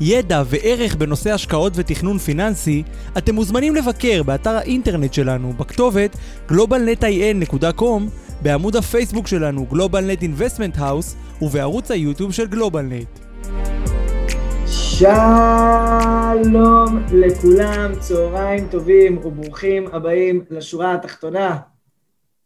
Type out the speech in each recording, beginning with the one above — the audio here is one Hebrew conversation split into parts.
ידע וערך בנושא השקעות ותכנון פיננסי, אתם מוזמנים לבקר באתר האינטרנט שלנו בכתובת globalnetin.com, בעמוד הפייסבוק שלנו GlobalNet Investment House ובערוץ היוטיוב של GlobalNet. שלום לכולם, צהריים טובים וברוכים הבאים לשורה התחתונה.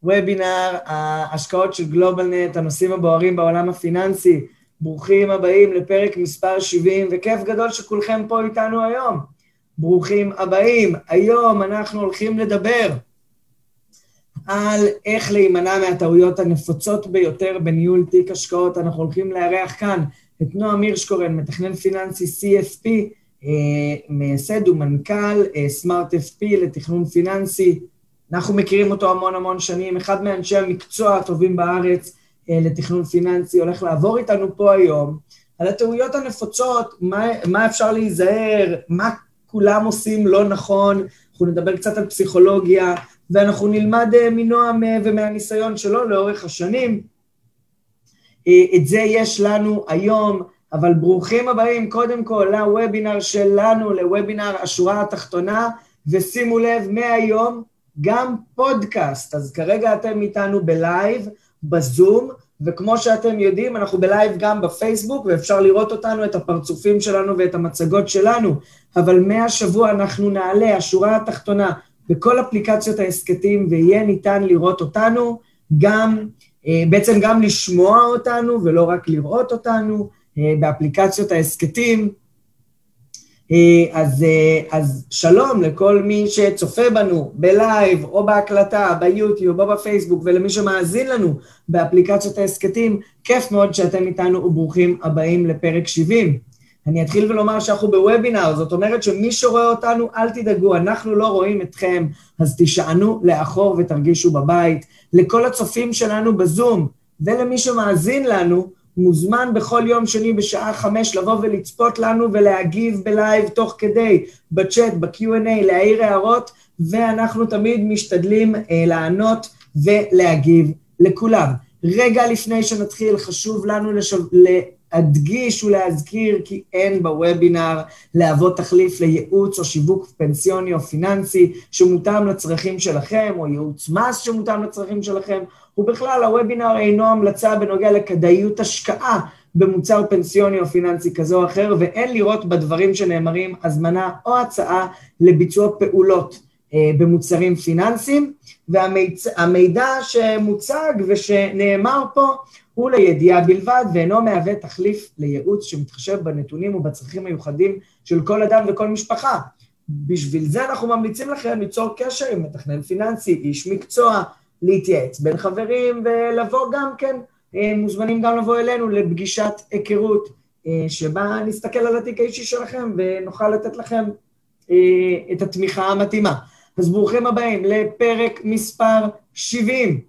וובינר ההשקעות של גלובלנט, הנושאים הבוערים בעולם הפיננסי. ברוכים הבאים לפרק מספר 70, וכיף גדול שכולכם פה איתנו היום. ברוכים הבאים. היום אנחנו הולכים לדבר על איך להימנע מהטעויות הנפוצות ביותר בניהול תיק השקעות. אנחנו הולכים לארח כאן את נועם הירשקורן, מתכנן פיננסי CFP, אה, מייסד ומנכ"ל סמארט אה, FP לתכנון פיננסי. אנחנו מכירים אותו המון המון שנים, אחד מאנשי המקצוע הטובים בארץ, לתכנון פיננסי, הולך לעבור איתנו פה היום, על הטעויות הנפוצות, מה, מה אפשר להיזהר, מה כולם עושים לא נכון, אנחנו נדבר קצת על פסיכולוגיה, ואנחנו נלמד אה, מנועם אה, ומהניסיון שלו לאורך השנים. את זה יש לנו היום, אבל ברוכים הבאים קודם כל לוובינר שלנו, לוובינר השורה התחתונה, ושימו לב, מהיום גם פודקאסט, אז כרגע אתם איתנו בלייב, בזום, וכמו שאתם יודעים, אנחנו בלייב גם בפייסבוק, ואפשר לראות אותנו, את הפרצופים שלנו ואת המצגות שלנו, אבל מהשבוע אנחנו נעלה, השורה התחתונה, בכל אפליקציות ההסכתים, ויהיה ניתן לראות אותנו, גם, אה, בעצם גם לשמוע אותנו, ולא רק לראות אותנו, אה, באפליקציות ההסכתים, אז, אה, אז שלום לכל מי שצופה בנו בלייב או בהקלטה, ביוטיוב או בפייסבוק ולמי שמאזין לנו באפליקציות ההסכתים, כיף מאוד שאתם איתנו וברוכים הבאים לפרק 70. אני אתחיל ולומר שאנחנו בוובינר, זאת אומרת שמי שרואה אותנו, אל תדאגו, אנחנו לא רואים אתכם, אז תישענו לאחור ותרגישו בבית. לכל הצופים שלנו בזום ולמי שמאזין לנו, מוזמן בכל יום שני בשעה חמש לבוא ולצפות לנו ולהגיב בלייב תוך כדי, בצ'אט, ב-Q&A, להעיר הערות, ואנחנו תמיד משתדלים אה, לענות ולהגיב לכולם. רגע לפני שנתחיל, חשוב לנו לשב... להדגיש ולהזכיר כי אין בוובינר להוות תחליף לייעוץ או שיווק פנסיוני או פיננסי שמותאם לצרכים שלכם, או ייעוץ מס שמותאם לצרכים שלכם, ובכלל הוובינר אינו המלצה בנוגע לכדאיות השקעה במוצר פנסיוני או פיננסי כזה או אחר, ואין לראות בדברים שנאמרים הזמנה או הצעה לביצוע פעולות אה, במוצרים פיננסיים, והמידע שמוצג ושנאמר פה הוא לידיעה בלבד ואינו מהווה תחליף לייעוץ שמתחשב בנתונים ובצרכים מיוחדים של כל אדם וכל משפחה. בשביל זה אנחנו ממליצים לכם ליצור קשר עם מתכנן פיננסי, איש מקצוע, להתייעץ בין חברים ולבוא גם כן, אה, מוזמנים גם לבוא אלינו לפגישת היכרות, אה, שבה נסתכל על התיק האישי שלכם ונוכל לתת לכם אה, את התמיכה המתאימה. אז ברוכים הבאים לפרק מספר 70.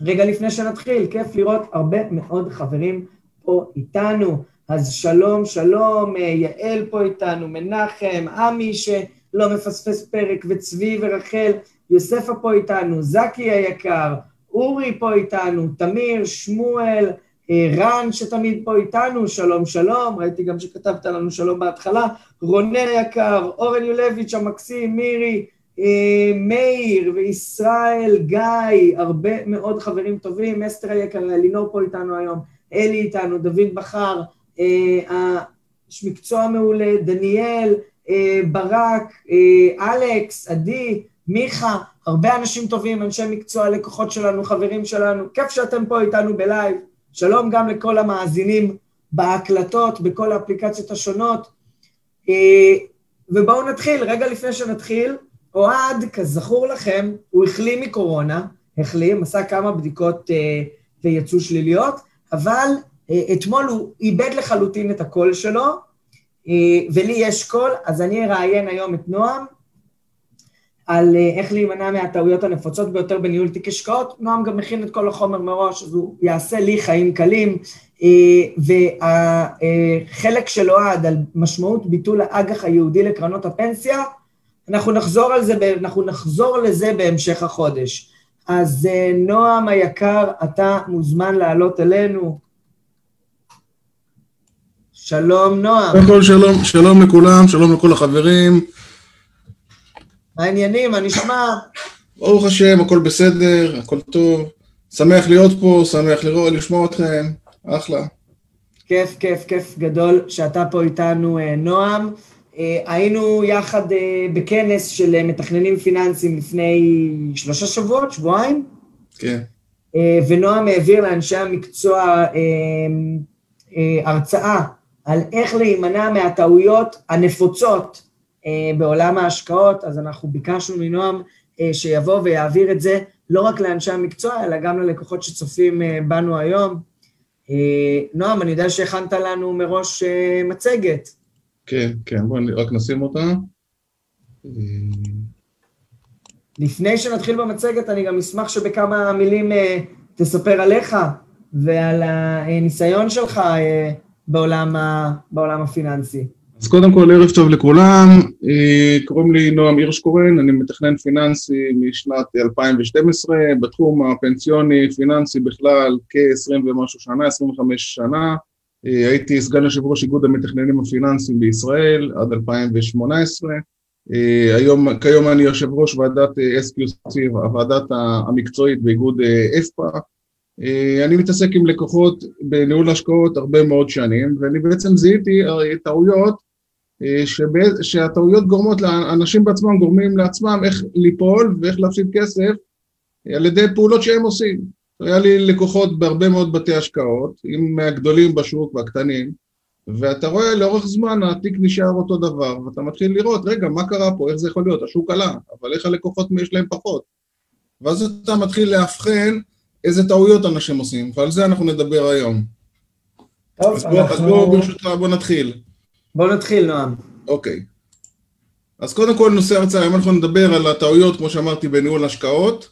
רגע לפני שנתחיל, כיף לראות הרבה מאוד חברים פה איתנו. אז שלום, שלום, יעל פה איתנו, מנחם, עמי שלא מפספס פרק, וצבי ורחל, יוספה פה איתנו, זקי היקר, אורי פה איתנו, תמיר, שמואל, אה, רן שתמיד פה איתנו, שלום שלום, ראיתי גם שכתבת לנו שלום בהתחלה, רונן היקר, אורן יולביץ' המקסים, מירי, אה, מאיר וישראל, גיא, הרבה מאוד חברים טובים, אסתר היקר, אלינור פה איתנו היום, אלי איתנו, דוד בכר, אה, מקצוע מעולה, דניאל, ברק, אלכס, עדי, מיכה, הרבה אנשים טובים, אנשי מקצוע, לקוחות שלנו, חברים שלנו, כיף שאתם פה איתנו בלייב. שלום גם לכל המאזינים בהקלטות, בכל האפליקציות השונות. אה, ובואו נתחיל, רגע לפני שנתחיל, אוהד, כזכור לכם, הוא החלים מקורונה, החלים, עשה כמה בדיקות אה, ויצאו שליליות, אבל אה, אתמול הוא איבד לחלוטין את הקול שלו, ולי יש קול, אז אני אראיין היום את נועם, על אה, איך להימנע מהטעויות הנפוצות ביותר בניהול תיק השקעות. נועם גם מכין את כל החומר מראש, אז הוא יעשה לי חיים קלים. והחלק של אוהד על משמעות ביטול האג"ח היהודי לקרנות הפנסיה, אנחנו נחזור, זה, אנחנו נחזור לזה בהמשך החודש. אז נועם היקר, אתה מוזמן לעלות אלינו. שלום נועם. קודם כל שלום, שלום לכולם, שלום לכל החברים. העניינים? מה נשמע? ברוך השם, הכל בסדר, הכל טוב. שמח להיות פה, שמח לראות, לשמוע אתכם, אחלה. כיף, כיף, כיף גדול שאתה פה איתנו, אה, נועם. אה, היינו יחד אה, בכנס של מתכננים פיננסיים לפני שלושה שבועות, שבועיים. כן. ונועם העביר לאנשי המקצוע הרצאה על איך להימנע מהטעויות הנפוצות בעולם ההשקעות, אז אנחנו ביקשנו מנועם אה, שיבוא ויעביר את זה לא רק לאנשי המקצוע, אלא גם ללקוחות שצופים אה, בנו היום. נועם, אני יודע שהכנת לנו מראש מצגת. כן, כן, בואו רק נשים אותה. לפני שנתחיל במצגת, אני גם אשמח שבכמה מילים תספר עליך ועל הניסיון שלך בעולם, בעולם הפיננסי. אז קודם כל, ערב טוב לכולם, אה, קוראים לי נועם הירשקורן, אני מתכנן פיננסי משנת 2012, בתחום הפנסיוני, פיננסי בכלל, כ-20 ומשהו שנה, 25 שנה, אה, הייתי סגן יושב ראש איגוד המתכננים הפיננסיים בישראל עד 2018, אה, היום, כיום אני יושב ראש ועדת SQC, הוועדת המקצועית באיגוד אה, אני מתעסק עם לקוחות בניהול השקעות הרבה מאוד שנים, ואני בעצם זיהיתי טעויות, שהטעויות גורמות, לאנשים בעצמם גורמים לעצמם איך ליפול ואיך להפסיד כסף על ידי פעולות שהם עושים. היה לי לקוחות בהרבה מאוד בתי השקעות, עם מהגדולים בשוק והקטנים, ואתה רואה לאורך זמן התיק נשאר אותו דבר, ואתה מתחיל לראות, רגע, מה קרה פה, איך זה יכול להיות, השוק עלה, אבל איך הלקוחות יש להם פחות. ואז אתה מתחיל לאבחן איזה טעויות אנשים עושים, ועל זה אנחנו נדבר היום. טוב, אז בוא, אנחנו... אז בוא ברשותך, בוא נתחיל. בוא נתחיל, נועם. אוקיי. אז קודם כל נושא הרצאה, היום אנחנו נדבר על הטעויות, כמו שאמרתי, בניהול השקעות,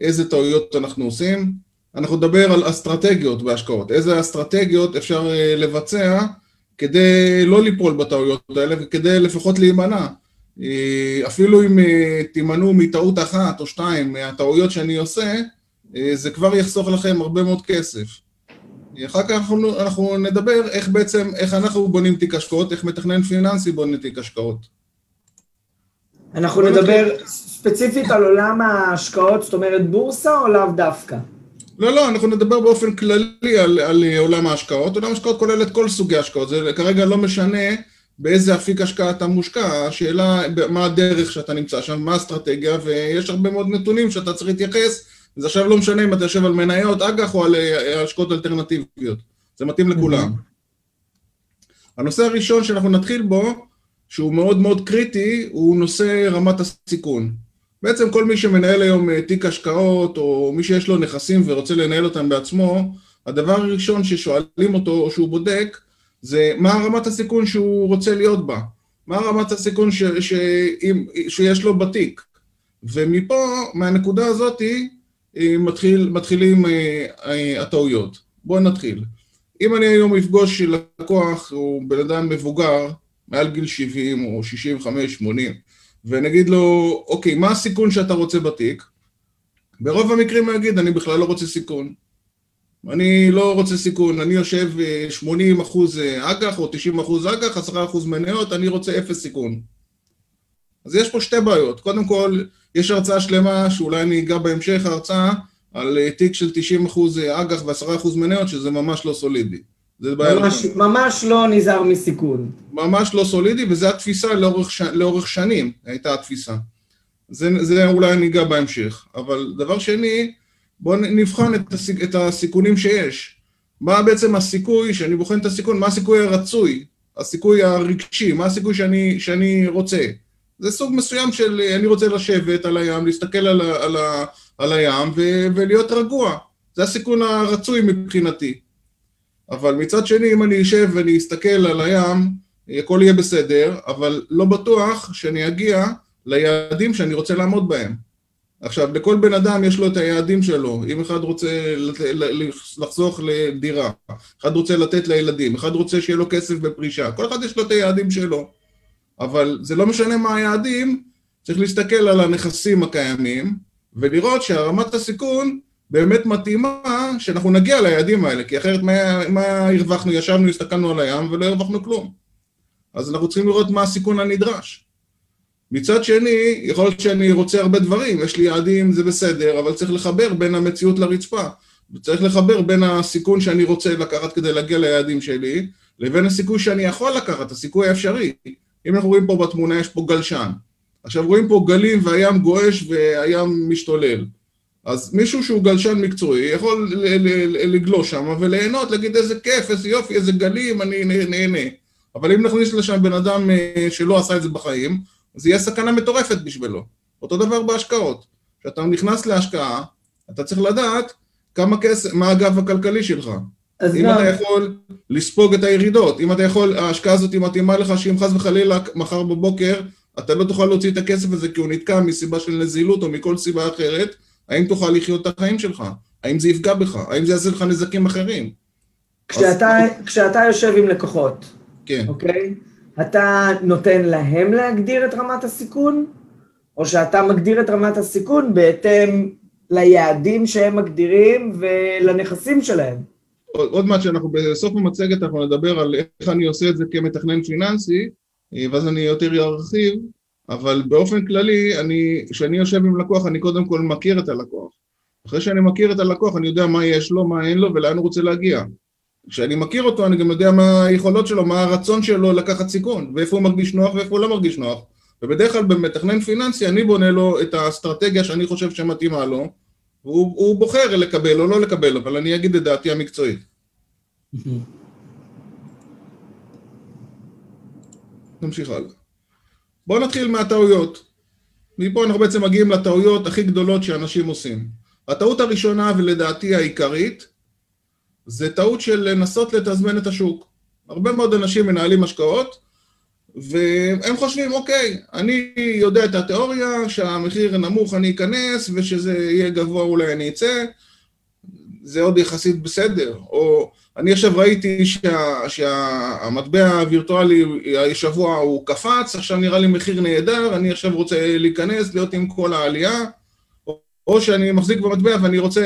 איזה טעויות אנחנו עושים. אנחנו נדבר על אסטרטגיות בהשקעות, איזה אסטרטגיות אפשר אה, לבצע כדי לא ליפול בטעויות האלה וכדי לפחות להימנע. אה, אפילו אם אה, תימנעו מטעות אחת או שתיים מהטעויות שאני עושה, זה כבר יחסוך לכם הרבה מאוד כסף. אחר כך אנחנו, אנחנו נדבר איך בעצם, איך אנחנו בונים תיק השקעות, איך מתכנן פיננסי בונה תיק השקעות. אנחנו נדבר ספציפית על עולם ההשקעות, זאת אומרת בורסה או לאו דווקא? לא, לא, אנחנו נדבר באופן כללי על, על עולם ההשקעות. עולם ההשקעות כולל את כל סוגי ההשקעות, זה כרגע לא משנה באיזה אפיק השקעה אתה מושקע, השאלה מה הדרך שאתה נמצא שם, מה האסטרטגיה, ויש הרבה מאוד נתונים שאתה צריך להתייחס זה עכשיו לא משנה אם אתה יושב על מניות אג"ח או על אה, השקעות אלטרנטיביות, זה מתאים לכולם. הנושא הראשון שאנחנו נתחיל בו, שהוא מאוד מאוד קריטי, הוא נושא רמת הסיכון. בעצם כל מי שמנהל היום אה, תיק השקעות, או מי שיש לו נכסים ורוצה לנהל אותם בעצמו, הדבר הראשון ששואלים אותו, או שהוא בודק, זה מה רמת הסיכון שהוא רוצה להיות בה. מה רמת הסיכון ש, ש, שיש לו בתיק. ומפה, מהנקודה הזאתי, מתחיל, מתחילים אה, אה, הטעויות. בואו נתחיל. אם אני היום אפגוש לקוח, הוא בן אדם מבוגר, מעל גיל 70 או 65-80, ונגיד לו, אוקיי, מה הסיכון שאתה רוצה בתיק? ברוב המקרים הוא יגיד, אני בכלל לא רוצה סיכון. אני לא רוצה סיכון, אני יושב 80 אחוז אג"ח או 90 אחוז אג"ח, 10 אחוז מניות, אני רוצה אפס סיכון. אז יש פה שתי בעיות. קודם כל, יש הרצאה שלמה, שאולי אני אגע בהמשך ההרצאה, על אה, תיק של 90% אה, אג"ח ו-10% מניות, שזה ממש לא סולידי. זה בעיה ממש, ממש לא נזהר מסיכון. ממש לא סולידי, וזו התפיסה לאורך, ש... לאורך שנים, הייתה התפיסה. זה, זה אולי ניגע בהמשך. אבל דבר שני, בואו נבחן את, הסיכ... את הסיכונים שיש. מה בעצם הסיכוי, שאני בוחן את הסיכון, מה הסיכוי הרצוי, הסיכוי הרגשי, מה הסיכוי שאני, שאני רוצה. זה סוג מסוים של אני רוצה לשבת על הים, להסתכל על, על, על הים ו, ולהיות רגוע. זה הסיכון הרצוי מבחינתי. אבל מצד שני, אם אני אשב ואני אסתכל על הים, הכל יהיה בסדר, אבל לא בטוח שאני אגיע ליעדים שאני רוצה לעמוד בהם. עכשיו, לכל בן אדם יש לו את היעדים שלו. אם אחד רוצה לחסוך לדירה, אחד רוצה לתת לילדים, אחד רוצה שיהיה לו כסף בפרישה, כל אחד יש לו את היעדים שלו. אבל זה לא משנה מה היעדים, צריך להסתכל על הנכסים הקיימים, ולראות שהרמת הסיכון באמת מתאימה שאנחנו נגיע ליעדים האלה, כי אחרת מה, מה הרווחנו? ישבנו, הסתכלנו על הים ולא הרווחנו כלום. אז אנחנו צריכים לראות מה הסיכון הנדרש. מצד שני, יכול להיות שאני רוצה הרבה דברים, יש לי יעדים, זה בסדר, אבל צריך לחבר בין המציאות לרצפה. צריך לחבר בין הסיכון שאני רוצה לקחת כדי להגיע ליעדים שלי, לבין הסיכוי שאני יכול לקחת, הסיכוי האפשרי. אם אנחנו רואים פה בתמונה, יש פה גלשן. עכשיו רואים פה גלים והים גועש והים משתולל. אז מישהו שהוא גלשן מקצועי יכול לגלוש שם וליהנות, להגיד איזה כיף, איזה יופי, איזה גלים, אני נהנה. אבל אם נכניס לשם בן אדם אה, שלא עשה את זה בחיים, אז יהיה סכנה מטורפת בשבילו. אותו דבר בהשקעות. כשאתה נכנס להשקעה, אתה צריך לדעת כמה כסף, מה הגב הכלכלי שלך. אם גם... אתה יכול לספוג את הירידות, אם אתה יכול, ההשקעה הזאת מתאימה לך שאם חס וחלילה מחר בבוקר אתה לא תוכל להוציא את הכסף הזה כי הוא נתקע מסיבה של נזילות או מכל סיבה אחרת, האם תוכל לחיות את החיים שלך? האם זה יפגע בך? האם זה יעשה לך נזקים אחרים? כשאתה, אז... כשאתה יושב עם לקוחות, כן. אוקיי? אתה נותן להם להגדיר את רמת הסיכון, או שאתה מגדיר את רמת הסיכון בהתאם ליעדים שהם מגדירים ולנכסים שלהם? עוד מעט שאנחנו בסוף המצגת אנחנו נדבר על איך אני עושה את זה כמתכנן פיננסי, ואז אני יותר ארחיב, אבל באופן כללי, אני, כשאני יושב עם לקוח, אני קודם כל מכיר את הלקוח. אחרי שאני מכיר את הלקוח, אני יודע מה יש לו, מה אין לו ולאן הוא רוצה להגיע. כשאני מכיר אותו, אני גם יודע מה היכולות שלו, מה הרצון שלו לקחת סיכון, ואיפה הוא מרגיש נוח ואיפה הוא לא מרגיש נוח. ובדרך כלל במתכנן פיננסי, אני בונה לו את האסטרטגיה שאני חושב שמתאימה לו, והוא בוחר לקבל או לא לקבל, אבל אני אגיד את דעתי המקצועית. נמשיך הלאה. בואו נתחיל מהטעויות. מפה אנחנו בעצם מגיעים לטעויות הכי גדולות שאנשים עושים. הטעות הראשונה ולדעתי העיקרית זה טעות של לנסות לתזמן את השוק. הרבה מאוד אנשים מנהלים השקעות והם חושבים, אוקיי, אני יודע את התיאוריה, שהמחיר נמוך אני אכנס ושזה יהיה גבוה אולי אני אצא, זה עוד יחסית בסדר. או אני עכשיו ראיתי שה, שהמטבע הווירטואלי השבוע הוא קפץ, עכשיו נראה לי מחיר נהדר, אני עכשיו רוצה להיכנס, להיות עם כל העלייה, או, שאני מחזיק במטבע ואני רוצה,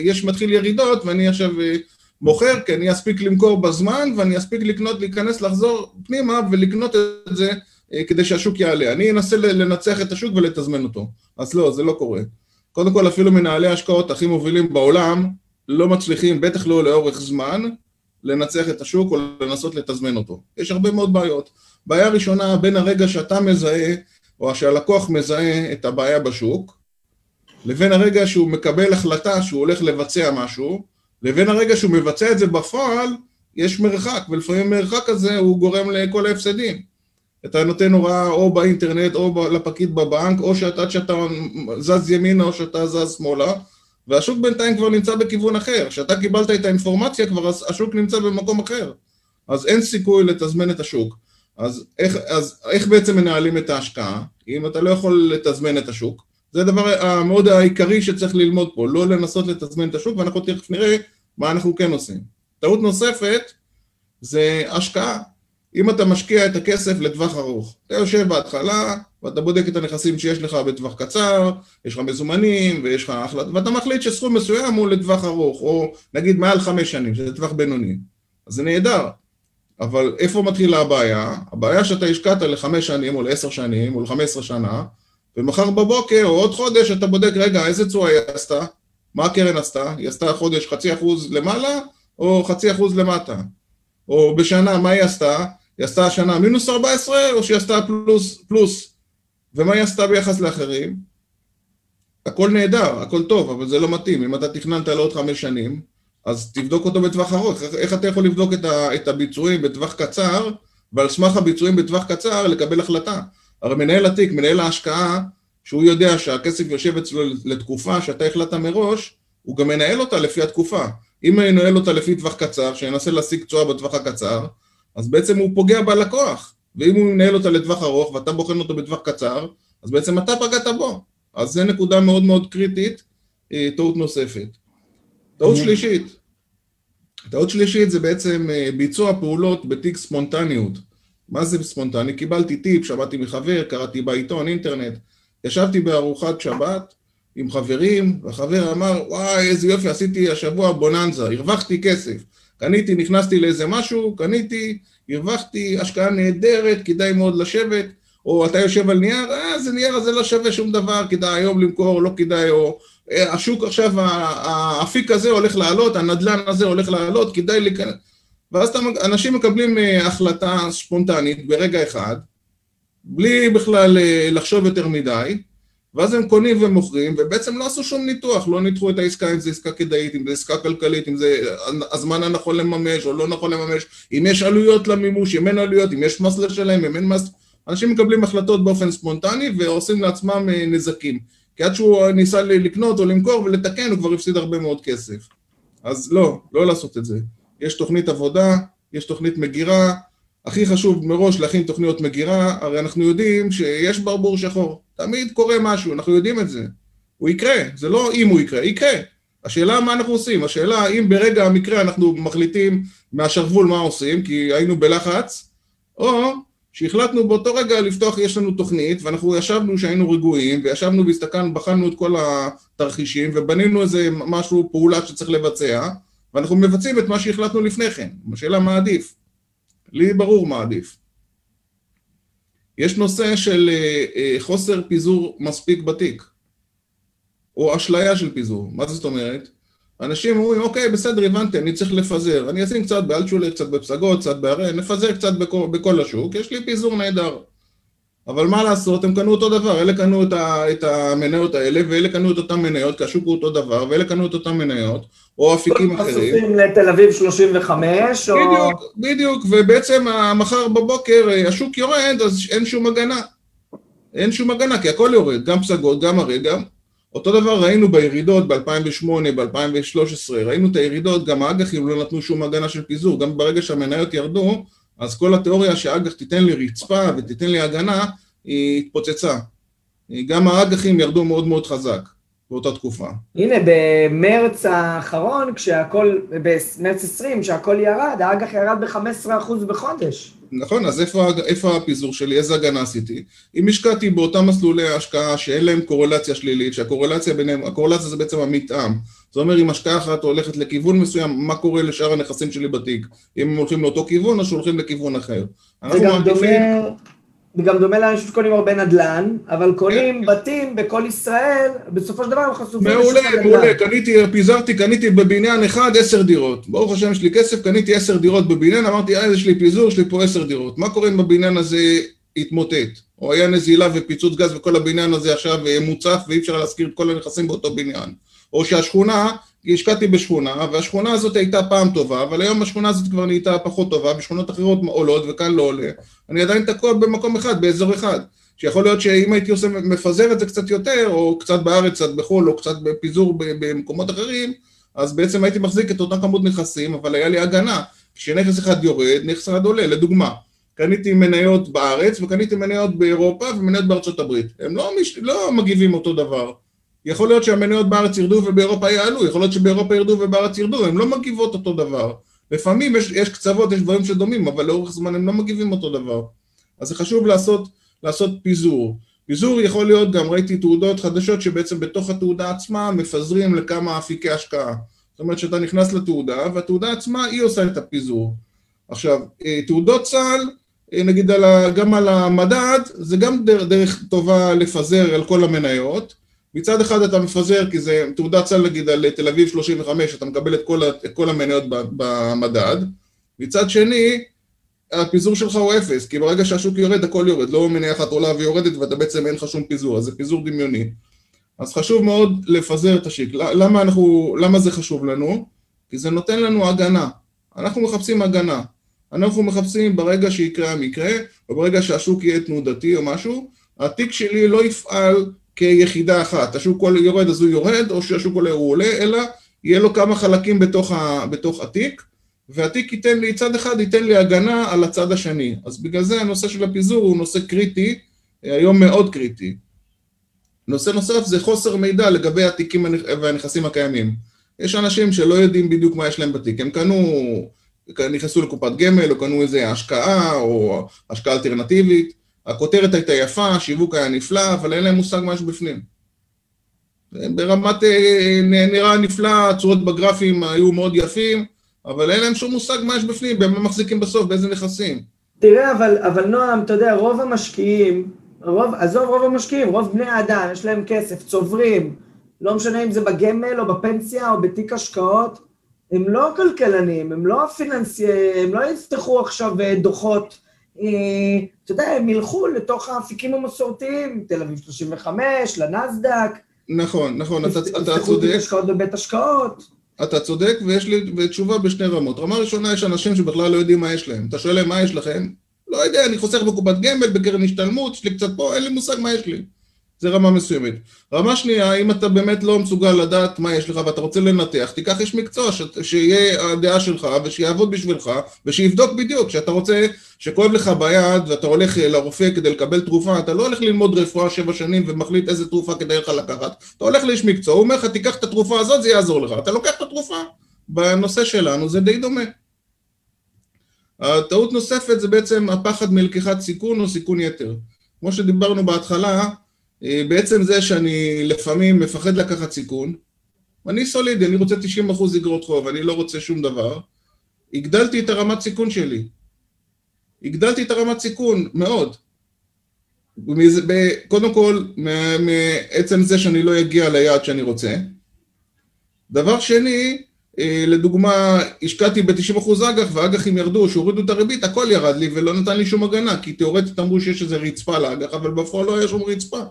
יש מתחיל ירידות ואני עכשיו מוכר, כי אני אספיק למכור בזמן ואני אספיק לקנות, להיכנס, לחזור פנימה ולקנות את זה אה, כדי שהשוק יעלה. אני אנסה לנצח את השוק ולתזמן אותו. אז לא, זה לא קורה. קודם כל, אפילו מנהלי ההשקעות הכי מובילים בעולם לא מצליחים, בטח לא לאורך זמן, לנצח את השוק או לנסות לתזמן אותו. יש הרבה מאוד בעיות. בעיה ראשונה, בין הרגע שאתה מזהה, או שהלקוח מזהה את הבעיה בשוק, לבין הרגע שהוא מקבל החלטה שהוא הולך לבצע משהו, לבין הרגע שהוא מבצע את זה בפועל, יש מרחק, ולפעמים מרחק הזה הוא גורם לכל ההפסדים. אתה נותן הוראה או באינטרנט או לפקיד בבנק, או שאתה, שאתה זז ימינה או שאתה זז שמאלה, והשוק בינתיים כבר נמצא בכיוון אחר. כשאתה קיבלת את האינפורמציה כבר השוק נמצא במקום אחר. אז אין סיכוי לתזמן את השוק. אז איך, אז איך בעצם מנהלים את ההשקעה, אם אתה לא יכול לתזמן את השוק? זה הדבר המאוד העיקרי שצריך ללמוד פה, לא לנסות לתזמן את השוק, ואנחנו תכף נראה מה אנחנו כן עושים. טעות נוספת זה השקעה. אם אתה משקיע את הכסף לטווח ארוך, אתה יושב בהתחלה ואתה בודק את הנכסים שיש לך בטווח קצר, יש לך מזומנים ויש לך החלטה, ואתה מחליט שסכום מסוים הוא לטווח ארוך, או נגיד מעל חמש שנים, שזה טווח בינוני. אז זה נהדר, אבל איפה מתחילה הבעיה? הבעיה שאתה השקעת לחמש שנים, או לעשר שנים, או לחמש עשרה שנה, ומחר בבוקר, או עוד חודש, אתה בודק, רגע, איזה תשואה היא עשתה? מה הקרן עשתה? היא עשתה חודש חצי אחוז למעלה, או חצי אחוז למטה? או בשנה, מה היא עשתה? היא עשתה השנה מינוס 14, או שהיא עשתה פלוס, פלוס. ומה היא עשתה ביחס לאחרים? הכל נהדר, הכל טוב, אבל זה לא מתאים. אם אתה תכננת לעוד חמש שנים, אז תבדוק אותו בטווח ארוך. איך, איך אתה יכול לבדוק את, ה, את הביצועים בטווח קצר, ועל סמך הביצועים בטווח קצר לקבל החלטה? הרי מנהל התיק, מנהל ההשקעה, שהוא יודע שהכסף יושב אצלו לתקופה שאתה החלטת מראש, הוא גם מנהל אותה לפי התקופה. אם הוא ינהל אותה לפי טווח קצר, שינסה להשיג תשואה בטווח הקצר, אז בעצם הוא פוגע בלקוח. ואם הוא מנהל אותה לטווח ארוך ואתה בוחן אותו בטווח קצר, אז בעצם אתה פגעת בו. אז זו נקודה מאוד מאוד קריטית, אה, טעות נוספת. טעות שלישית, טעות שלישית זה בעצם אה, ביצוע פעולות בתיק ספונטניות. מה זה ספונטני? קיבלתי טיפ, שמעתי מחבר, קראתי בעיתון, אינטרנט, ישבתי בארוחת שבת עם חברים, והחבר אמר, וואי, איזה יופי, עשיתי השבוע בוננזה, הרווחתי כסף. קניתי, נכנסתי לאיזה משהו, קניתי, הרווחתי, השקעה נהדרת, כדאי מאוד לשבת, או אתה יושב על נייר, אה, זה נייר הזה לא שווה שום דבר, כדאי היום למכור, לא כדאי, או אה, השוק עכשיו, האפיק הזה הולך לעלות, הנדלן הזה הולך לעלות, כדאי להיכנס. ואז אנשים מקבלים אה, החלטה ספונטנית ברגע אחד, בלי בכלל אה, לחשוב יותר מדי, ואז הם קונים ומוכרים, ובעצם לא עשו שום ניתוח, לא ניתחו את העסקה, אם זו עסקה כדאית, אם זו עסקה כלכלית, אם זה הזמן הנכון לממש או לא נכון לממש, אם יש עלויות למימוש, אם אין עלויות, אם יש מס לשלם, אם אין מס... אנשים מקבלים החלטות באופן ספונטני ועושים לעצמם אה, נזקים. כי עד שהוא ניסה לקנות או למכור ולתקן, הוא כבר הפסיד הרבה מאוד כסף. אז לא, לא לעשות את זה. יש תוכנית עבודה, יש תוכנית מגירה, הכי חשוב מראש להכין תוכניות מגירה, הרי אנחנו יודעים שיש ברבור שחור, תמיד קורה משהו, אנחנו יודעים את זה. הוא יקרה, זה לא אם הוא יקרה, יקרה. השאלה מה אנחנו עושים, השאלה האם ברגע המקרה אנחנו מחליטים מהשרוול מה עושים, כי היינו בלחץ, או שהחלטנו באותו רגע לפתוח, יש לנו תוכנית, ואנחנו ישבנו שהיינו רגועים, וישבנו והסתכלנו, בחנו את כל התרחישים, ובנינו איזה משהו, פעולה שצריך לבצע, ואנחנו מבצעים את מה שהחלטנו לפני כן. השאלה מה עדיף. לי ברור מה עדיף. יש נושא של אה, אה, חוסר פיזור מספיק בתיק, או אשליה של פיזור. מה זאת אומרת? אנשים אומרים, אוקיי, בסדר, הבנתי, אני צריך לפזר. אני אשים קצת באלצ'ולר, קצת בפסגות, קצת בהרי, נפזר קצת בכל, בכל השוק, יש לי פיזור נהדר. אבל מה לעשות, הם קנו אותו דבר, אלה קנו את, ה, את המניות האלה, ואלה קנו את אותן מניות, כי השוק הוא אותו דבר, ואלה קנו את אותן מניות, או אפיקים אחרים. חשופים לתל אביב 35, או... בדיוק, בדיוק, ובעצם מחר בבוקר אה, השוק יורד, אז אין שום הגנה. אין שום הגנה, כי הכל יורד, גם פסגות, גם הרי, גם... אותו דבר ראינו בירידות ב-2008, ב-2013, ראינו את הירידות, גם האג"חים לא נתנו שום הגנה של פיזור, גם ברגע שהמניות ירדו, אז כל התיאוריה שאג"ח תיתן לי רצפה ותיתן לי הגנה, היא התפוצצה. גם האג"חים ירדו מאוד מאוד חזק באותה תקופה. הנה, במרץ האחרון, כשהכל, במרץ 20, כשהכל ירד, האג"ח ירד ב-15% בחודש. נכון, אז איפה, איפה הפיזור שלי? איזה הגנה עשיתי? אם השקעתי באותם מסלולי השקעה שאין להם קורלציה שלילית, שהקורלציה ביניהם, הקורלציה זה בעצם המתאם. זה אומר אם השקעה אחת הולכת לכיוון מסוים, מה קורה לשאר הנכסים שלי בתיק? אם הם הולכים לאותו כיוון או שהולכים לכיוון אחר. זה גם דומה... גם דומה לאנשים שקונים הרבה נדל"ן, אבל קונים כן. בתים בכל ישראל, בסופו של דבר הם חשופים מעולה, מעולה, קניתי, פיזרתי, קניתי בבניין אחד עשר דירות. ברוך השם יש לי כסף, קניתי עשר דירות בבניין, אמרתי, אה, יש לי פיזור, יש לי פה עשר דירות. מה קורה אם בבניין הזה יתמוטט? או היה נזילה ופיצוץ גז וכל הבניין הזה עכשיו מוצף ואי אפשר להזכיר את כל הנכסים באותו בניין. או שהשכונה השקעתי בשכונה, והשכונה הזאת הייתה פעם טובה, אבל היום השכונה הזאת כבר נהייתה פחות טובה, ושכונות אחרות עולות וכאן לא עולה. אני עדיין תקוע במקום אחד, באזור אחד. שיכול להיות שאם הייתי עושה, מפזר את זה קצת יותר, או קצת בארץ, קצת בחו"ל, או קצת בפיזור במקומות אחרים, אז בעצם הייתי מחזיק את אותה כמות נכסים, אבל היה לי הגנה. כשנכס אחד יורד, נכס אחד עולה. לדוגמה, קניתי מניות בארץ, וקניתי מניות באירופה, ומניות בארצות הברית. הם לא, מש... לא מגיבים אותו דבר. יכול להיות שהמניות בארץ ירדו ובאירופה יעלו, יכול להיות שבאירופה ירדו ובארץ ירדו, הן לא מגיבות אותו דבר. לפעמים יש, יש קצוות, יש דברים שדומים, אבל לאורך זמן הם לא מגיבים אותו דבר. אז זה חשוב לעשות, לעשות פיזור. פיזור יכול להיות, גם ראיתי תעודות חדשות שבעצם בתוך התעודה עצמה מפזרים לכמה אפיקי השקעה. זאת אומרת שאתה נכנס לתעודה, והתעודה עצמה היא עושה את הפיזור. עכשיו, אה, תעודות צה"ל, אה, נגיד על ה, גם על המדד, זה גם דרך, דרך טובה לפזר על כל המניות, מצד אחד אתה מפזר, כי זה תעודת סל נגיד על תל אביב 35, אתה מקבל את כל, את כל המניות במדד, מצד שני, הפיזור שלך הוא אפס, כי ברגע שהשוק יורד, הכל יורד, לא מניה אחת עולה ויורדת ואתה בעצם אין לך שום פיזור, אז זה פיזור דמיוני. אז חשוב מאוד לפזר את השיק. למה, אנחנו, למה זה חשוב לנו? כי זה נותן לנו הגנה. אנחנו מחפשים הגנה. אנחנו מחפשים ברגע שיקרה המקרה, או ברגע שהשוק יהיה תנודתי או משהו, התיק שלי לא יפעל כיחידה אחת. השוק יורד אז הוא יורד, או שהשוק עולה הוא עולה, אלא יהיה לו כמה חלקים בתוך, ה, בתוך התיק, והתיק ייתן לי, צד אחד ייתן לי הגנה על הצד השני. אז בגלל זה הנושא של הפיזור הוא נושא קריטי, היום מאוד קריטי. נושא נוסף זה חוסר מידע לגבי התיקים והנכסים הקיימים. יש אנשים שלא יודעים בדיוק מה יש להם בתיק, הם קנו, נכנסו לקופת גמל, או קנו איזה השקעה, או השקעה אלטרנטיבית, הכותרת הייתה יפה, השיווק היה נפלא, אבל אין להם מושג מה בפנים. ברמת, אה, נראה נפלא, הצורות בגרפים היו מאוד יפים, אבל אין להם שום מושג מה יש בפנים, במה מחזיקים בסוף, באיזה נכסים. תראה, אבל, אבל נועם, אתה יודע, רוב המשקיעים, רוב, עזוב רוב המשקיעים, רוב בני האדם, יש להם כסף, צוברים, לא משנה אם זה בגמל או בפנסיה או בתיק השקעות, הם לא כלכלנים, הם לא פיננסי, הם לא יפתחו עכשיו אה, דוחות, אה, אתה יודע, הם ילכו לתוך האפיקים המסורתיים, תל אביב 35, לנסדק. נכון, נכון, אתה, אתה צודק. יפתחו תיק השקעות בבית השקעות. אתה צודק, ויש לי תשובה בשני רמות. רמה ראשונה, יש אנשים שבכלל לא יודעים מה יש להם. אתה שואל להם מה יש לכם? לא יודע, אני חוסך בקופת גמל, בקרן השתלמות, יש לי קצת פה, אין לי מושג מה יש לי. זה רמה מסוימת. רמה שנייה, אם אתה באמת לא מסוגל לדעת מה יש לך ואתה רוצה לנתח, תיקח איש מקצוע ש... שיהיה הדעה שלך ושיעבוד בשבילך ושיבדוק בדיוק. כשאתה רוצה, שכואב לך ביד ואתה הולך לרופא כדי לקבל תרופה, אתה לא הולך ללמוד רפואה שבע שנים ומחליט איזה תרופה כדאי לך לקחת. אתה הולך לאיש מקצוע, הוא אומר לך, תיקח את התרופה הזאת, זה יעזור לך. אתה לוקח את התרופה. בנושא שלנו זה די דומה. הטעות נוספת זה בעצם הפחד מלקיחת סיכון או סיכון יתר. כמו שדיברנו בהתחלה, אה, בעצם זה שאני לפעמים מפחד לקחת סיכון, אני סולידי, אני רוצה 90% אגרות חוב, אני לא רוצה שום דבר, הגדלתי את הרמת סיכון שלי. הגדלתי את הרמת סיכון מאוד. קודם כל, מעצם זה שאני לא אגיע ליעד שאני רוצה. דבר שני, אה, לדוגמה, השקעתי ב-90% אג"ח והאג"חים ירדו, שהורידו את הריבית, הכל ירד לי ולא נתן לי שום הגנה, כי תאורטית אמרו שיש איזה רצפה לאג"ח, אבל בפועל לא היה שום רצפה.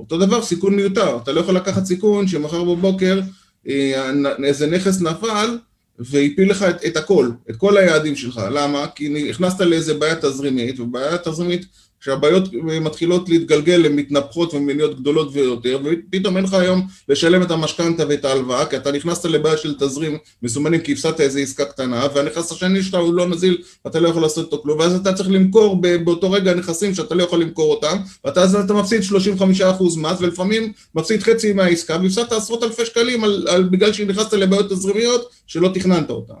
אותו דבר, סיכון מיותר. אתה לא יכול לקחת סיכון שמחר בבוקר אה, איזה נכס נפל והפיל לך את, את הכל, את כל היעדים שלך. למה? כי נכנסת לאיזה בעיה תזרימית, ובעיה תזרימית כשהבעיות מתחילות להתגלגל, הן מתנפחות ומניות גדולות ויותר, ופתאום אין לך היום לשלם את המשכנתה ואת ההלוואה, כי אתה נכנסת לבעיה של תזרים מסומנים כי הפסדת איזו עסקה קטנה, והנכס השני שלך הוא לא נזיל, ואתה לא יכול לעשות אותו כלום, ואז אתה צריך למכור באותו רגע נכסים שאתה לא יכול למכור אותם, ואתה אז אתה מפסיד 35% מס, ולפעמים מפסיד חצי מהעסקה, והפסדת עשרות אלפי שקלים על, על, בגלל שנכנסת לבעיות תזרימיות שלא תכננת אותן.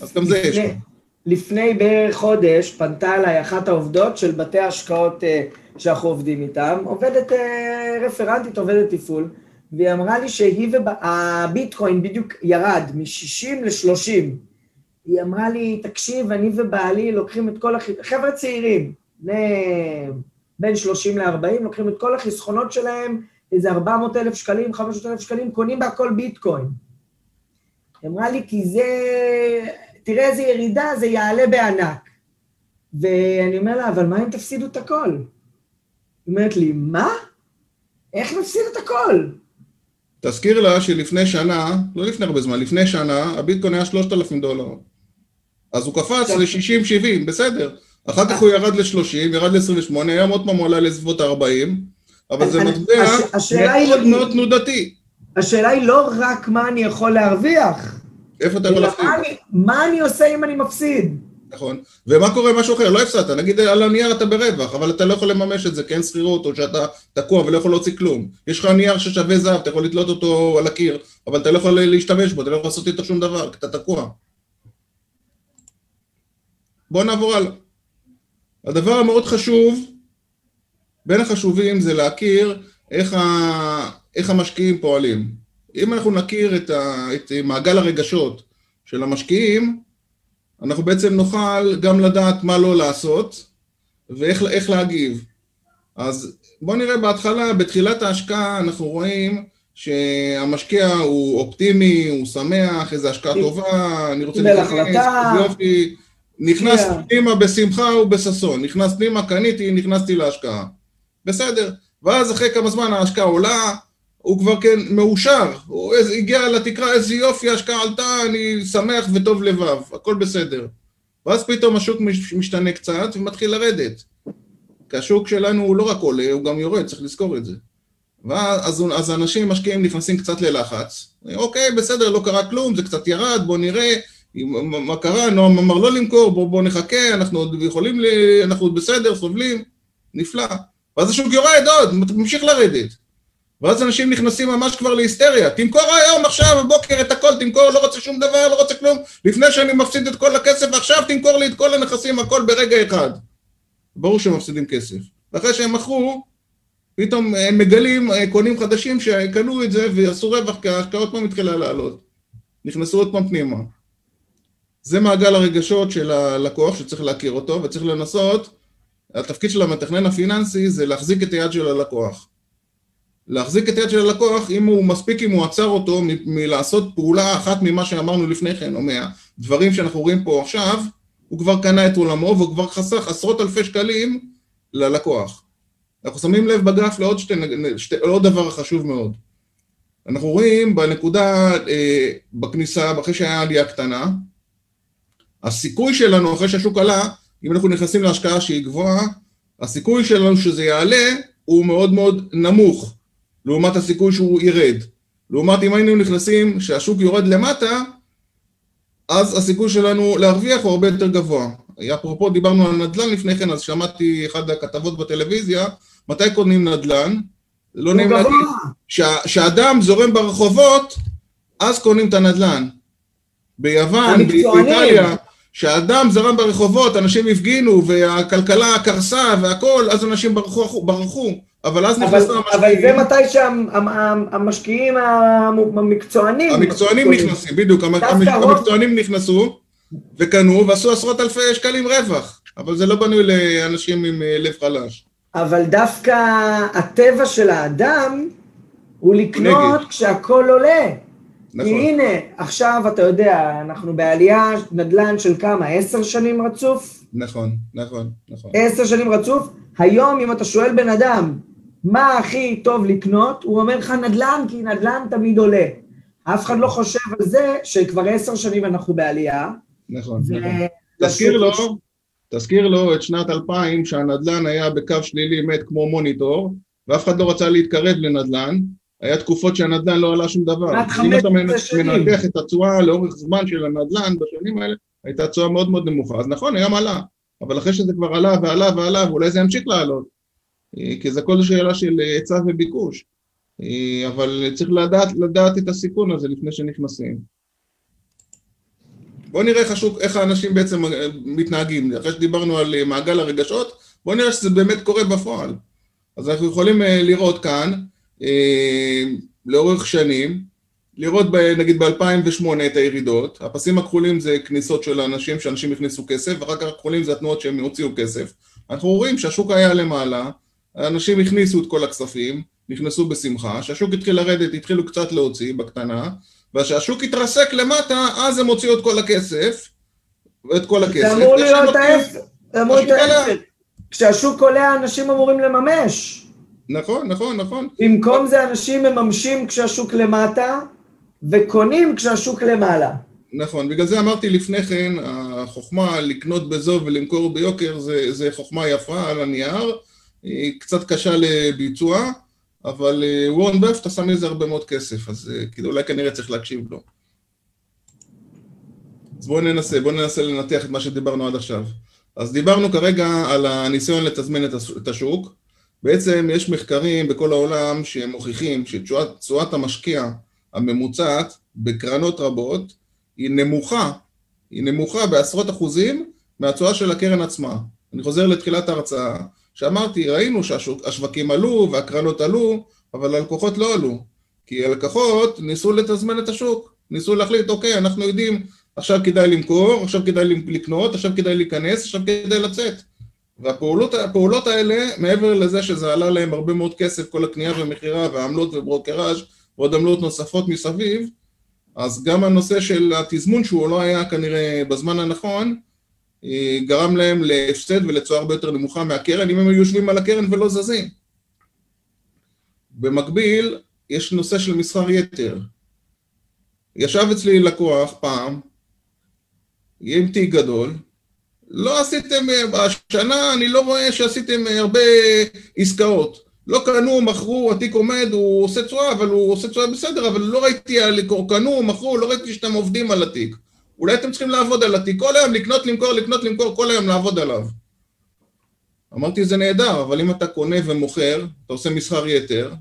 אז גם זה יש. לפני בערך חודש פנתה אליי אחת העובדות של בתי ההשקעות אה, שאנחנו עובדים איתם, עובדת אה, רפרנטית, עובדת תפעול, והיא אמרה לי שהיא והביטקוין בדיוק ירד מ-60 ל-30. היא אמרה לי, תקשיב, אני ובעלי לוקחים את כל החסכונות, חבר'ה צעירים, בין 30 ל-40, לוקחים את כל החסכונות שלהם, איזה 400 אלף שקלים, 500 אלף שקלים, קונים בהכל ביטקוין. היא אמרה לי, כי זה... תראה איזה ירידה, זה יעלה בענק. ואני אומר לה, אבל מה אם תפסידו את הכל? היא אומרת לי, מה? איך נפסיד את הכל? תזכיר לה שלפני שנה, לא לפני הרבה זמן, לפני שנה, הביטקוין היה 3,000 דולר. אז הוא קפץ ל-60-70, בסדר. אחר כך הוא ירד ל-30, ירד ל-28, היום עוד פעם הוא עלה לסביבות ה-40, אבל זה מטבע מאוד מאוד תנודתי. השאלה היא לא רק מה אני יכול להרוויח, איפה אתה יכול להפסיד? מה אני עושה אם אני מפסיד? נכון. ומה קורה עם משהו אחר? לא הפסדת, נגיד על הנייר אתה ברווח, אבל אתה לא יכול לממש את זה, כי אין שכירות, או שאתה תקוע ולא יכול להוציא כלום. יש לך נייר ששווה זהב, אתה יכול לתלות אותו על הקיר, אבל אתה לא יכול להשתמש בו, אתה לא יכול לעשות איתו שום דבר, כי אתה תקוע. בואו נעבור הלאה. הדבר המאוד חשוב, בין החשובים זה להכיר איך, ה... איך המשקיעים פועלים. אם אנחנו נכיר את, ה, את מעגל הרגשות של המשקיעים, אנחנו בעצם נוכל גם לדעת מה לא לעשות ואיך להגיב. אז בואו נראה בהתחלה, בתחילת ההשקעה אנחנו רואים שהמשקיע הוא אופטימי, הוא שמח, איזו השקעה טובה, אני רוצה להיכנס, יופי, נכנס פנימה בשמחה ובששון, נכנס פנימה, קניתי, נכנסתי להשקעה. בסדר. ואז אחרי כמה זמן ההשקעה עולה, הוא כבר כן מאושר, הוא הגיע לתקרה, איזה יופי, ההשקעה עלתה, אני שמח וטוב לבב, הכל בסדר. ואז פתאום השוק משתנה קצת ומתחיל לרדת. כי השוק שלנו הוא לא רק עולה, הוא גם יורד, צריך לזכור את זה. ואז אז אנשים משקיעים נכנסים קצת ללחץ. אוקיי, בסדר, לא קרה כלום, זה קצת ירד, בוא נראה, מה קרה? נועם אמר לא למכור, בואו בוא נחכה, אנחנו עוד יכולים, ל... אנחנו עוד בסדר, סובלים, נפלא. ואז השוק יורד עוד, ממשיך לרדת. ואז אנשים נכנסים ממש כבר להיסטריה. תמכור היום, עכשיו, בבוקר את הכל, תמכור, לא רוצה שום דבר, לא רוצה כלום. לפני שאני מפסיד את כל הכסף, עכשיו תמכור לי את כל הנכסים, הכל ברגע אחד. ברור שהם מפסידים כסף. ואחרי שהם מכרו, פתאום הם מגלים, אה, קונים חדשים שקנו את זה ועשו רווח, כי ההשקעה עוד פעם התחילה לעלות. נכנסו עוד פעם פנימה. זה מעגל הרגשות של הלקוח שצריך להכיר אותו, וצריך לנסות, התפקיד של המתכנן הפיננסי זה להחזיק את היד של הלקוח. להחזיק את היד של הלקוח, אם הוא מספיק אם הוא עצר אותו מ- מלעשות פעולה אחת ממה שאמרנו לפני כן, או מהדברים שאנחנו רואים פה עכשיו, הוא כבר קנה את עולמו והוא כבר חסך עשרות אלפי שקלים ללקוח. אנחנו שמים לב בגרף לעוד שתי, שתי, לעוד דבר חשוב מאוד. אנחנו רואים בנקודה, אה, בכניסה, אחרי שהיה עלייה קטנה, הסיכוי שלנו אחרי שהשוק עלה, אם אנחנו נכנסים להשקעה שהיא גבוהה, הסיכוי שלנו שזה יעלה הוא מאוד מאוד נמוך, לעומת הסיכוי שהוא ירד. לעומת אם היינו נכנסים, שהשוק יורד למטה, אז הסיכוי שלנו להרוויח הוא הרבה יותר גבוה. אפרופו דיברנו על נדל"ן לפני כן, אז שמעתי אחת הכתבות בטלוויזיה, מתי קונים נדל"ן? לא נעים להגיד, כשאדם זורם ברחובות, אז קונים את הנדל"ן. ביוון, באיטליה, כשאדם זרם ברחובות, אנשים הפגינו והכלכלה קרסה והכל, אז אנשים ברחו, ברחו. אבל אז נכנסו המשקיעים. אבל זה מתי שהמשקיעים המקצוענים... המקצוענים נכנסים, בדיוק, המקצוענים נכנסו וקנו ועשו עשרות אלפי שקלים רווח, אבל זה לא בנוי לאנשים עם אה, לב חלש. אבל דווקא הטבע של האדם הוא לקנות נגד. כשהכול עולה. נכון. כי הנה, עכשיו אתה יודע, אנחנו בעלייה נדל"ן של כמה? עשר שנים רצוף? נכון, נכון, נכון. עשר שנים רצוף. היום, אם אתה שואל בן אדם, מה הכי טוב לקנות, הוא אומר לך נדל"ן, כי נדל"ן תמיד עולה. אף אחד לא חושב על זה שכבר עשר שנים אנחנו בעלייה. נכון, ו... נכון. תזכיר לו, תזכיר לו את שנת 2000, שהנדל"ן היה בקו שלילי מת כמו מוניטור, ואף אחד לא רצה להתקרב לנדל"ן, היה תקופות שהנדל"ן לא עלה שום דבר. רק חמש שנים. אם אתה מנתח את התשואה לאורך זמן של הנדל"ן בשנים האלה, הייתה תשואה מאוד מאוד נמוכה. אז נכון, היום עלה, אבל אחרי שזה כבר עלה ועלה ועלה, ואולי זה ימשיך לעלות, כי זה הכל שאלה של היצע וביקוש. אה, אבל צריך לדעת, לדעת את הסיכון הזה לפני שנכנסים. בואו נראה איך, השוק, איך האנשים בעצם אה, מתנהגים. אחרי שדיברנו על מעגל הרגשות, בואו נראה שזה באמת קורה בפועל. אז אנחנו יכולים לראות כאן, לאורך שנים, לראות ב, נגיד ב-2008 את הירידות, הפסים הכחולים זה כניסות של אנשים, שאנשים הכניסו כסף, ואחר כך הכחולים זה התנועות שהם הוציאו כסף. אנחנו רואים שהשוק היה למעלה, אנשים הכניסו את כל הכספים, נכנסו בשמחה, כשהשוק התחיל לרדת התחילו קצת להוציא בקטנה, וכשהשוק התרסק למטה, אז הם הוציאו את כל הכסף, ואת כל הכסף. זה אמור להיות ההפך, זה אמור להיות ההפך. כשהשוק עולה, אנשים אמורים לממש. נכון, נכון, נכון. במקום זה אנשים מממשים כשהשוק למטה, וקונים כשהשוק למעלה. נכון, בגלל זה אמרתי לפני כן, החוכמה לקנות בזול ולמכור ביוקר זה, זה חוכמה יפה על הנייר, היא קצת קשה לביצוע, אבל אה, וורן בפט עשה מזה הרבה מאוד כסף, אז אה, כאילו אולי כנראה צריך להקשיב לו. אז בואו ננסה, בואו ננסה לנתח את מה שדיברנו עד עכשיו. אז דיברנו כרגע על הניסיון לתזמן את השוק. בעצם יש מחקרים בכל העולם שמוכיחים שתשואת המשקיע הממוצעת בקרנות רבות היא נמוכה, היא נמוכה בעשרות אחוזים מהתשואה של הקרן עצמה. אני חוזר לתחילת ההרצאה, שאמרתי, ראינו שהשווקים עלו והקרנות עלו, אבל הלקוחות לא עלו. כי הלקוחות ניסו לתזמן את השוק, ניסו להחליט, אוקיי, אנחנו יודעים, עכשיו כדאי למכור, עכשיו כדאי לקנות, עכשיו כדאי להיכנס, עכשיו כדאי לצאת. והפעולות האלה, מעבר לזה שזה עלה להם הרבה מאוד כסף, כל הקנייה ומכירה והעמלות וברוקראז' ועוד עמלות נוספות מסביב, אז גם הנושא של התזמון שהוא לא היה כנראה בזמן הנכון, גרם להם להפסד ולתשואה הרבה יותר נמוכה מהקרן, אם הם היו יושבים על הקרן ולא זזים. במקביל, יש נושא של מסחר יתר. ישב אצלי לקוח פעם, עם תיק גדול, לא עשיתם, אה, השנה אני לא רואה שעשיתם אה, הרבה עסקאות. לא קנו, מכרו, התיק עומד, הוא עושה תשואה, אבל הוא עושה תשואה בסדר, אבל לא ראיתי, קנו, מכרו, לא ראיתי שאתם עובדים על התיק. אולי אתם צריכים לעבוד על התיק, כל היום לקנות, למכור, לקנות, למכור, כל היום לעבוד עליו. אמרתי, זה נהדר, אבל אם אתה קונה ומוכר, אתה עושה מסחר יתר,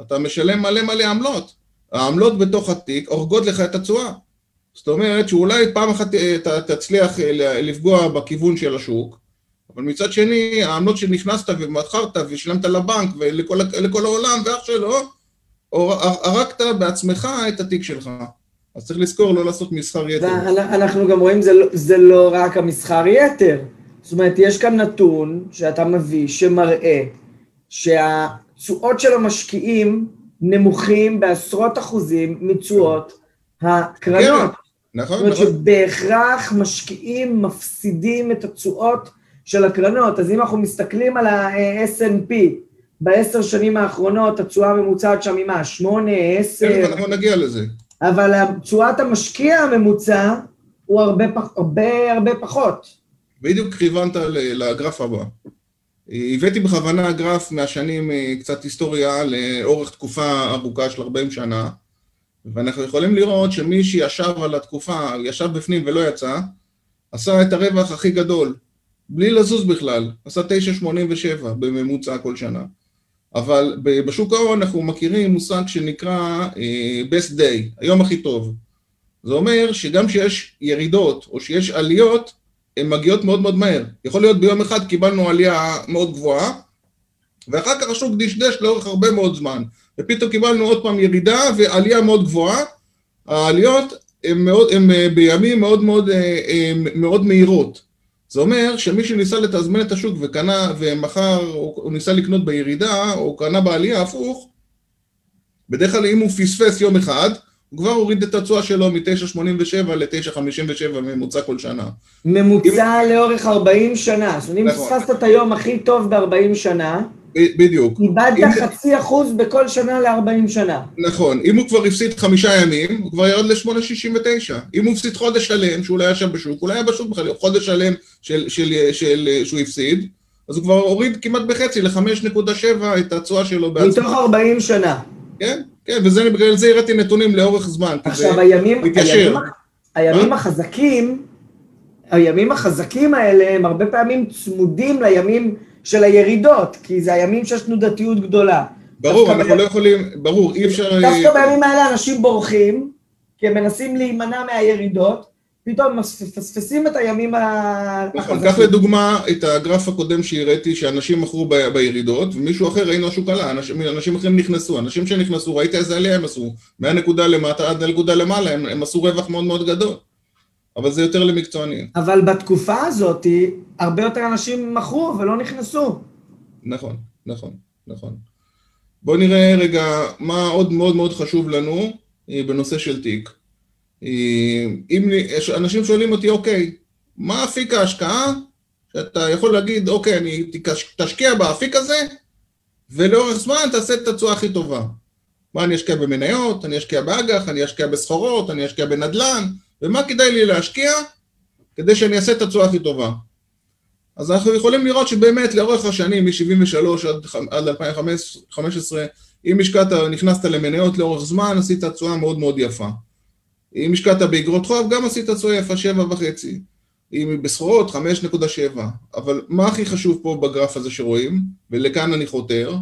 אתה משלם מלא מלא עמלות. העמלות בתוך התיק הורגות לך את התשואה. זאת אומרת שאולי פעם אחת אה, אתה תצליח אה, לפגוע בכיוון של השוק, אבל מצד שני, העמלות שנכנסת ומכרת ושילמת לבנק ולכל העולם ואח שלו, הרגת בעצמך את התיק שלך. אז צריך לזכור לא לעשות מסחר יתר. אנחנו גם רואים, זה, לא, זה לא רק המסחר יתר. זאת אומרת, יש כאן נתון שאתה מביא שמראה שהתשואות של המשקיעים נמוכים בעשרות אחוזים מתשואות הקרנות. כן, נכון, זאת אומרת נכון. שבהכרח משקיעים מפסידים את התשואות של הקרנות. אז אם אנחנו מסתכלים על ה-S&P, בעשר שנים האחרונות התשואה הממוצעת שם היא מה? שמונה, עשר? כן, אנחנו נגיע לזה. אבל תשואת המשקיע הממוצע הוא הרבה, הרבה, הרבה פחות. בדיוק כיוונת לגרף הבא. הבאתי בכוונה גרף מהשנים, אה, קצת היסטוריה, לאורך תקופה ארוכה של 40 שנה, ואנחנו יכולים לראות שמי שישב על התקופה, ישב בפנים ולא יצא, עשה את הרווח הכי גדול, בלי לזוז בכלל, עשה 9.87 בממוצע כל שנה. אבל בשוק ההון אנחנו מכירים מושג שנקרא uh, best day, היום הכי טוב. זה אומר שגם כשיש ירידות או שיש עליות, הן מגיעות מאוד מאוד מהר. יכול להיות ביום אחד קיבלנו עלייה מאוד גבוהה, ואחר כך השוק דשדש לאורך הרבה מאוד זמן, ופתאום קיבלנו עוד פעם ירידה ועלייה מאוד גבוהה. העליות הן אה, בימים מאוד מאוד, אה, מאוד מהירות. זה אומר שמי שניסה לתזמן את השוק וקנה ומכר, הוא ניסה לקנות בירידה, או קנה בעלייה הפוך, בדרך כלל אם הוא פספס יום אחד, הוא כבר הוריד את התשואה שלו מ-9.87 ל-9.57 ממוצע כל שנה. ממוצע אם... לאורך 40 שנה. זאת אומרת, אם נכון. פספסת את היום הכי טוב ב-40 שנה, בדיוק. איבדת חצי אחוז בכל שנה ל-40 שנה. נכון. אם הוא כבר הפסיד חמישה ימים, הוא כבר ירד ל-8.69. אם הוא הפסיד חודש שלם, שהוא לא היה שם בשוק, הוא לא היה בשוק בכלל, חודש שלם של, של, של, של, שהוא הפסיד, אז הוא כבר הוריד כמעט בחצי, ל-5.7 את התשואה שלו בעצמו. מתוך 40 שנה. כן, כן, ובגלל זה הראיתי נתונים לאורך זמן. עכשיו, הימים, הימים, הימים החזקים, הימים החזקים האלה הם הרבה פעמים צמודים לימים... של הירידות, כי זה הימים שיש תנודתיות גדולה. ברור, אנחנו לא יכולים, ברור, אי אפשר... דווקא בימים האלה אנשים בורחים, כי הם מנסים להימנע מהירידות, פתאום מפספסים את הימים החזקים. נכון, קח לדוגמה את הגרף הקודם שהראיתי, שאנשים מכרו ב, בירידות, ומישהו אחר ראינו השוק עלה, אנשים, אנשים אחרים נכנסו, אנשים שנכנסו, ראית איזה עלייה הם עשו, מהנקודה למטה עד הנקודה למעלה, הם, הם עשו רווח מאוד מאוד גדול. אבל זה יותר למקצוענים. אבל בתקופה הזאת, הרבה יותר אנשים מכרו ולא נכנסו. נכון, נכון, נכון. בואו נראה רגע מה עוד מאוד מאוד חשוב לנו אה, בנושא של תיק. אה, אם אנשים שואלים אותי, אוקיי, מה אפיק ההשקעה שאתה יכול להגיד, אוקיי, אני תשקיע באפיק הזה, ולאורך זמן תעשה את התשואה הכי טובה. מה, אני אשקיע במניות, אני אשקיע באג"ח, אני אשקיע בסחורות, אני אשקיע בנדל"ן, ומה כדאי לי להשקיע כדי שאני אעשה את התשואה הכי טובה. אז אנחנו יכולים לראות שבאמת לאורך השנים, מ-73 עד, עד 2015, אם השקעת, נכנסת למניות לאורך זמן, עשית תשואה מאוד מאוד יפה. אם השקעת באגרות חוב, גם עשית תשואה יפה, 7.5. אם בסחורות, 5.7. אבל מה הכי חשוב פה בגרף הזה שרואים, ולכאן אני חותר,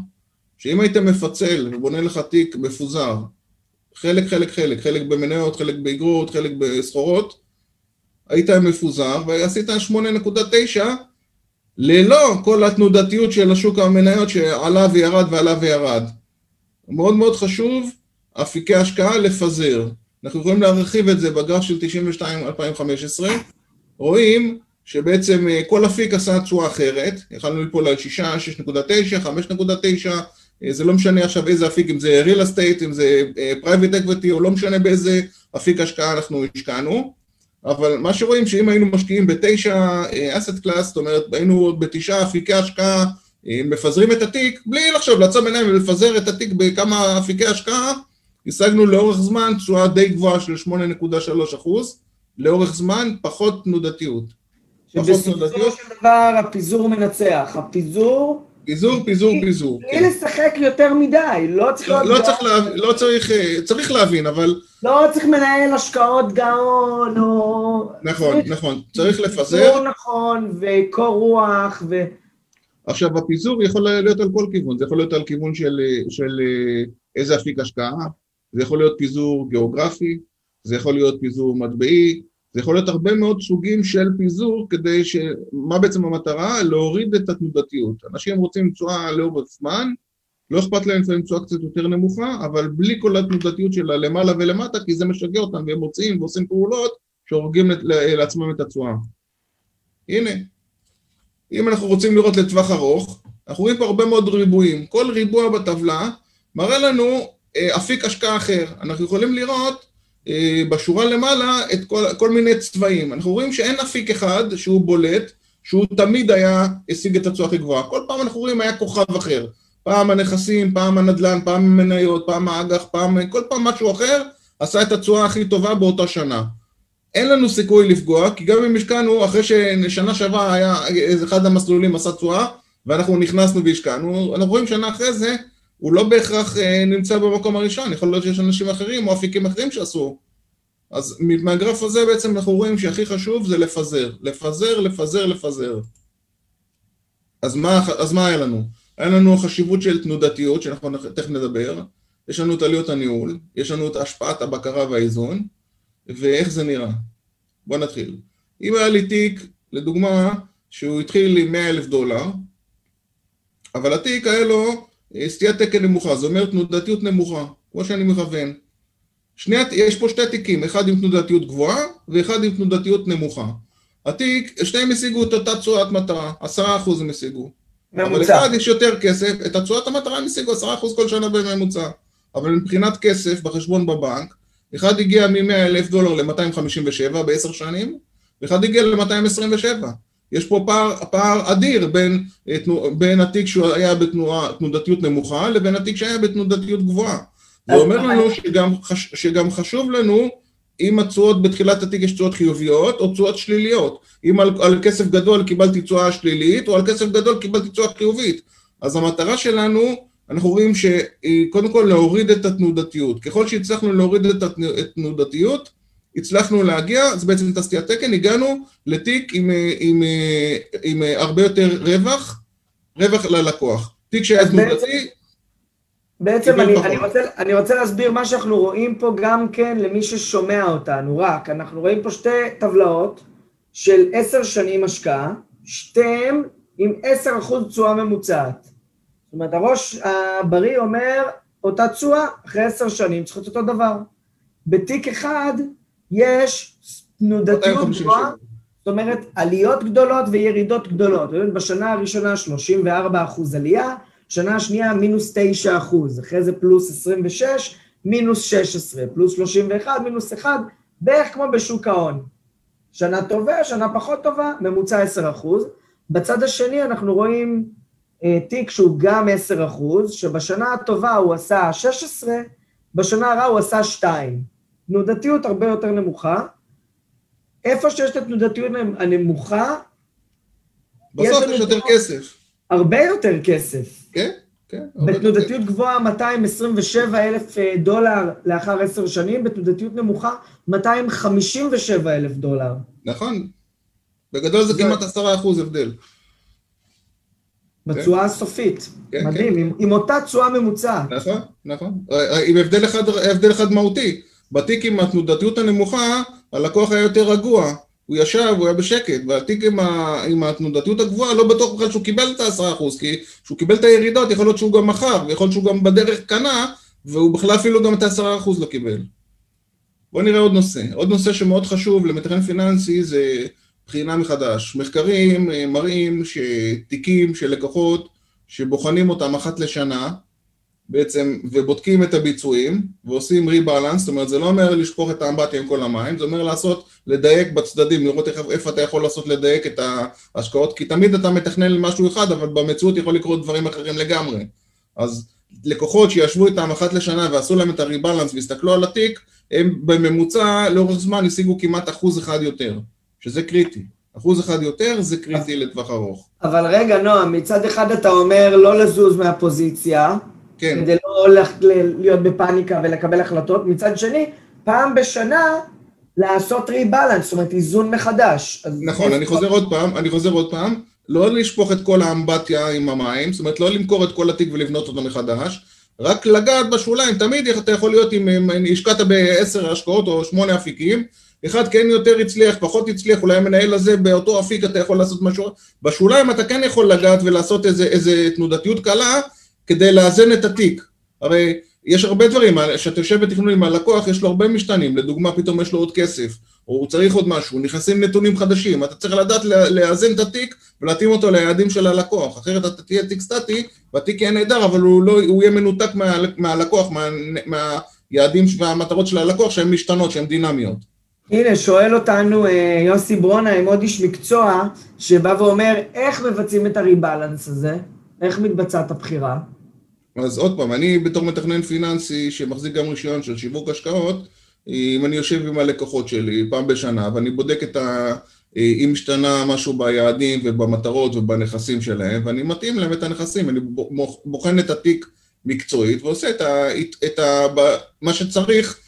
שאם היית מפצל ובונה לך תיק מפוזר, חלק, חלק, חלק, חלק במניות, חלק באגרות, חלק בסחורות, היית מפוזר ועשית 8.9 ללא כל התנודתיות של השוק המניות שעלה וירד ועלה וירד. מאוד מאוד חשוב, אפיקי השקעה לפזר. אנחנו יכולים להרחיב את זה בגרף של 92-2015, רואים שבעצם אה, כל אפיק עשה תשואה אחרת, יכולנו ליפול על 6, 6.9, 5.9, זה לא משנה עכשיו איזה אפיק, אם זה real estate, אם זה אה, private equity, או לא משנה באיזה אפיק השקעה אנחנו השקענו, אבל מה שרואים שאם היינו משקיעים בתשע אה, asset class, זאת אומרת היינו בתשעה אפיקי השקעה, אה, מפזרים את התיק, בלי לחשוב, לעצום עיניים ולפזר את התיק בכמה אפיקי השקעה, השגנו לאורך זמן תשואה די גבוהה של 8.3 אחוז, לאורך זמן פחות תנודתיות. שבסופו של דבר הפיזור מנצח, הפיזור פיזור, פיזור, פיזור. בלי לשחק יותר מדי, לא צריך... לא, לא צריך, לה, לא צריך, אה, צריך להבין, אבל... לא צריך מנהל השקעות גאון, או... נכון, צריך נכון, צריך לפזר. נכון, וקור רוח, ו... עכשיו, הפיזור יכול להיות על כל כיוון, זה יכול להיות על כיוון של, של איזה אפיק השקעה, זה יכול להיות פיזור גיאוגרפי, זה יכול להיות פיזור מטבעי, זה יכול להיות הרבה מאוד סוגים של פיזור כדי ש... מה בעצם המטרה? להוריד את התנודתיות. אנשים רוצים תשואה לאורך זמן, לא אכפת להם לפעמים תשואה קצת יותר נמוכה, אבל בלי כל התנודתיות שלה למעלה ולמטה, כי זה משגע אותם והם מוצאים ועושים פעולות שהורגים לעצמם את התשואה. הנה, אם אנחנו רוצים לראות לטווח ארוך, אנחנו רואים פה הרבה מאוד ריבועים. כל ריבוע בטבלה מראה לנו אה, אפיק השקעה אחר. אנחנו יכולים לראות בשורה למעלה את כל, כל מיני צבעים. אנחנו רואים שאין אפיק אחד שהוא בולט, שהוא תמיד היה, השיג את התשואה הכי גבוהה. כל פעם אנחנו רואים היה כוכב אחר. פעם הנכסים, פעם הנדל"ן, פעם המניות, פעם האג"ח, פעם, כל פעם משהו אחר, עשה את התשואה הכי טובה באותה שנה. אין לנו סיכוי לפגוע, כי גם אם השקענו, אחרי ששנה שעברה היה, אחד המסלולים עשה תשואה, ואנחנו נכנסנו והשקענו, אנחנו רואים שנה אחרי זה, הוא לא בהכרח אה, נמצא במקום הראשון, יכול להיות שיש אנשים אחרים או אפיקים אחרים שעשו. אז מהגרף הזה בעצם אנחנו רואים שהכי חשוב זה לפזר, לפזר, לפזר, לפזר. אז מה, אז מה היה לנו? היה לנו חשיבות של תנודתיות, שאנחנו תכף נדבר, יש לנו את עלויות הניהול, יש לנו את השפעת הבקרה והאיזון, ואיך זה נראה. בואו נתחיל. אם היה לי תיק, לדוגמה, שהוא התחיל עם 100 אלף דולר, אבל התיק היה לו סטיית תקן נמוכה, זאת אומרת תנודתיות נמוכה, כמו שאני מכוון. שני, יש פה שתי תיקים, אחד עם תנודתיות גבוהה ואחד עם תנודתיות נמוכה. התיק, שניהם השיגו את אותה תשואת מטרה, עשרה אחוז הם השיגו. ממוצע. אבל אחד יש יותר כסף, את התשואת המטרה הם השיגו עשרה אחוז כל שנה בממוצע. אבל מבחינת כסף בחשבון בבנק, אחד הגיע מ-100 אלף דולר ל-257 בעשר שנים, ואחד הגיע ל-227. יש פה פער, פער אדיר בין, אה, בין התיק שהוא היה בתנודתיות נמוכה לבין התיק שהיה בתנודתיות גבוהה. זה אומר לנו שגם, שגם חשוב לנו אם התשואות בתחילת התיק יש תשואות חיוביות או תשואות שליליות. אם על, על כסף גדול קיבלתי תשואה שלילית או על כסף גדול קיבלתי תשואה חיובית. אז המטרה שלנו, אנחנו רואים שקודם כל להוריד את התנודתיות. ככל שהצלחנו להוריד את התנודתיות, הצלחנו להגיע, זה בעצם תעשיית תקן, הגענו לתיק עם, עם, עם, עם הרבה יותר רווח, רווח ללקוח. תיק שהיה תנודתי, בעצם אני, אני, רוצה, אני רוצה להסביר מה שאנחנו רואים פה גם כן למי ששומע אותנו, רק אנחנו רואים פה שתי טבלאות של עשר שנים השקעה, שתיהן עם עשר אחוז תשואה ממוצעת. זאת אומרת, הראש הבריא אומר, אותה תשואה, אחרי עשר שנים צריך להיות אותו דבר. בתיק אחד יש תנודתיות גבוהה, זאת אומרת, עליות גדולות וירידות גדולות. בשנה הראשונה 34 אחוז עלייה, שנה שנייה מינוס 9 אחוז, אחרי זה פלוס 26, מינוס 16, פלוס 31, מינוס 1, בערך כמו בשוק ההון. שנה טובה, שנה פחות טובה, ממוצע 10 אחוז. בצד השני אנחנו רואים אה, תיק שהוא גם 10 אחוז, שבשנה הטובה הוא עשה 16, בשנה הרעה הוא עשה 2. תנודתיות הרבה יותר נמוכה. איפה שיש את התנודתיות הנמוכה, בסוף יש יותר כסף. הרבה יותר כסף. כן, כן. בתנודתיות גבוהה 227 אלף אה, דולר לאחר עשר שנים, בתנודתיות נמוכה 257 אלף דולר. נכון. בגדול זה כמעט עשרה אחוז הבדל. בתשואה הסופית, כן, מדהים, כן. עם, עם אותה תשואה ממוצעת. נכון, נכון, עם הבדל אחד, הבדל אחד מהותי, בתיק עם התנודתיות הנמוכה, הלקוח היה יותר רגוע, הוא ישב, הוא היה בשקט, והתיק עם, ה, עם התנודתיות הגבוהה, לא בטוח בכלל שהוא קיבל את ה-10%, כי כשהוא קיבל את הירידות, יכול להיות שהוא גם מכר, ויכול להיות שהוא גם בדרך קנה, והוא בכלל אפילו גם את ה-10% לא קיבל. בואו נראה עוד נושא. עוד נושא שמאוד חשוב למתכנן פיננסי זה בחינה מחדש. מחקרים אה, מראים שתיקים של לקוחות שבוחנים אותם אחת לשנה, בעצם, ובודקים את הביצועים, ועושים ריבלנס, זאת אומרת, זה לא אומר לשפוך את האמבטיה עם כל המים, זה אומר לעשות, לדייק בצדדים, לראות איך, איפה אתה יכול לעשות לדייק את ההשקעות, כי תמיד אתה מתכנן משהו אחד, אבל במציאות יכול לקרות דברים אחרים לגמרי. אז לקוחות שישבו איתם אחת לשנה ועשו להם את הריבלנס והסתכלו על התיק, הם בממוצע לאורך זמן השיגו כמעט אחוז אחד יותר, שזה קריטי. אחוז אחד יותר זה קריטי לטווח ארוך. אבל רגע, נועם, מצד אחד אתה אומר לא לזוז מהפוזיציה, כן. כדי לא להיות בפאניקה ולקבל החלטות, מצד שני, פעם בשנה לעשות ריבלנס, זאת אומרת איזון מחדש. נכון, אני חוזר עוד פעם, אני חוזר עוד פעם, לא לשפוך את כל האמבטיה עם המים, זאת אומרת לא למכור את כל התיק ולבנות אותו מחדש, רק לגעת בשוליים, תמיד אתה יכול להיות אם אם השקעת בעשר השקעות או שמונה אפיקים, אחד כן יותר הצליח, פחות הצליח, אולי המנהל הזה באותו אפיק אתה יכול לעשות משהו, בשוליים אתה כן יכול לגעת ולעשות איזה, איזה תנודתיות קלה כדי לאזן את התיק. הרי יש הרבה דברים, כשאתה יושב בתכנון עם הלקוח, יש לו הרבה משתנים, לדוגמה פתאום יש לו עוד כסף, או הוא צריך עוד משהו, נכנסים נתונים חדשים, אתה צריך לדעת לאזן את התיק ולהתאים אותו ליעדים של הלקוח, אחרת אתה תהיה תיק סטטי, והתיק יהיה נהדר, אבל הוא, לא, הוא יהיה מנותק מה, מהלקוח, מה, מהיעדים והמטרות של הלקוח שהן משתנות, שהן דינמיות. הנה, שואל אותנו אה, יוסי ברונה עם עוד איש מקצוע, שבא ואומר, איך מבצעים את הריבלנס הזה? איך מתבצעת הבחירה? אז עוד פעם, אני בתור מתכנן פיננסי שמחזיק גם רישיון של שיווק השקעות, אם אני יושב עם הלקוחות שלי פעם בשנה ואני בודק את ה... אם השתנה משהו ביעדים ובמטרות ובנכסים שלהם ואני מתאים להם את הנכסים, אני בוחן את התיק מקצועית ועושה את, ה... את ה... מה שצריך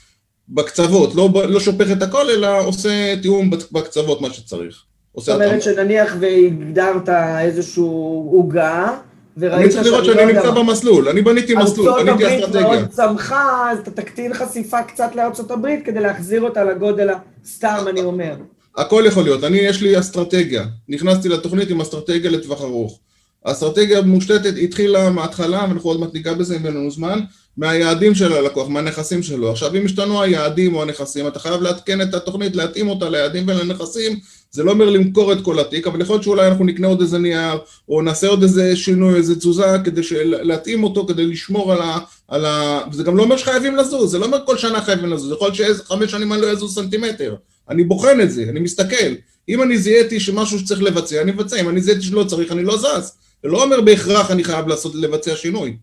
בקצוות, לא, לא שופך את הכל אלא עושה תיאום בקצוות מה שצריך. זאת אומרת שנניח והגדרת איזשהו עוגה אני צריך לראות שאני נמצא במסלול, אני בניתי מסלול, בניתי אסטרטגיה. ארצות הברית מאוד צמחה, אז אתה תקטין חשיפה קצת לארצות הברית כדי להחזיר אותה לגודל הסתם, אני אומר. הכל יכול להיות, אני, יש לי אסטרטגיה. נכנסתי לתוכנית עם אסטרטגיה לטווח ארוך. האסטרטגיה מושתתת, התחילה מההתחלה, ואנחנו עוד מעט ניגע בזה אם אין לנו זמן, מהיעדים של הלקוח, מהנכסים שלו. עכשיו, אם השתנו היעדים או הנכסים, אתה חייב לעדכן את התוכנית, להתאים אותה ליעדים ולנכסים. זה לא אומר למכור את כל התיק, אבל יכול להיות שאולי אנחנו נקנה עוד איזה נייר, או נעשה עוד איזה שינוי, איזה תזוזה, כדי להתאים אותו, כדי לשמור על ה... על ה... וזה גם לא אומר שחייבים לזוז, זה לא אומר כל שנה חייבים לזוז, יכול להיות שחמש שנים אני לא אזוז סנטימטר. אני בוחן את זה, אני מסתכל. אם אני זיהיתי שמשהו שצריך לבצע, אני מבצע, אם אני זיהיתי שלא צריך, אני לא זז. זה לא אומר בהכרח אני חייב לעשות, לבצע שינוי.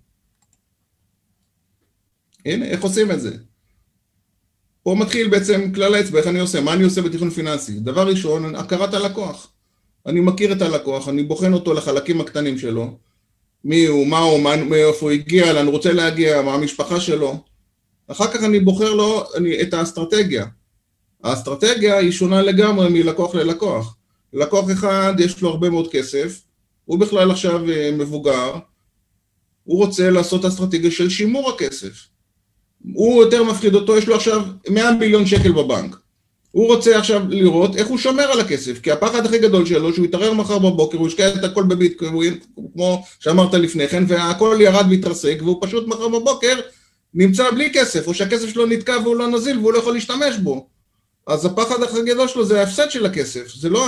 הנה, איך עושים את זה? פה מתחיל בעצם כלל האצבע, איך אני עושה, מה אני עושה בתכנון פיננסי. דבר ראשון, הכרת הלקוח. אני מכיר את הלקוח, אני בוחן אותו לחלקים הקטנים שלו. מי הוא, מה הוא, מאיפה הוא הגיע, לאן הוא רוצה להגיע, מה המשפחה שלו. אחר כך אני בוחר לו אני, את האסטרטגיה. האסטרטגיה היא שונה לגמרי מלקוח ללקוח. לקוח אחד יש לו הרבה מאוד כסף, הוא בכלל עכשיו מבוגר, הוא רוצה לעשות אסטרטגיה של שימור הכסף. הוא יותר מפחיד אותו, יש לו עכשיו 100 מיליון שקל בבנק. הוא רוצה עכשיו לראות איך הוא שומר על הכסף, כי הפחד הכי גדול שלו, שהוא יתערר מחר בבוקר, הוא ישקיע את הכל בביטקוין, כמו שאמרת לפני כן, והכל ירד והתרסק, והוא פשוט מחר בבוקר נמצא בלי כסף, או שהכסף שלו נתקע והוא לא נזיל והוא לא יכול להשתמש בו. אז הפחד הכי גדול שלו זה ההפסד של הכסף, זה לא...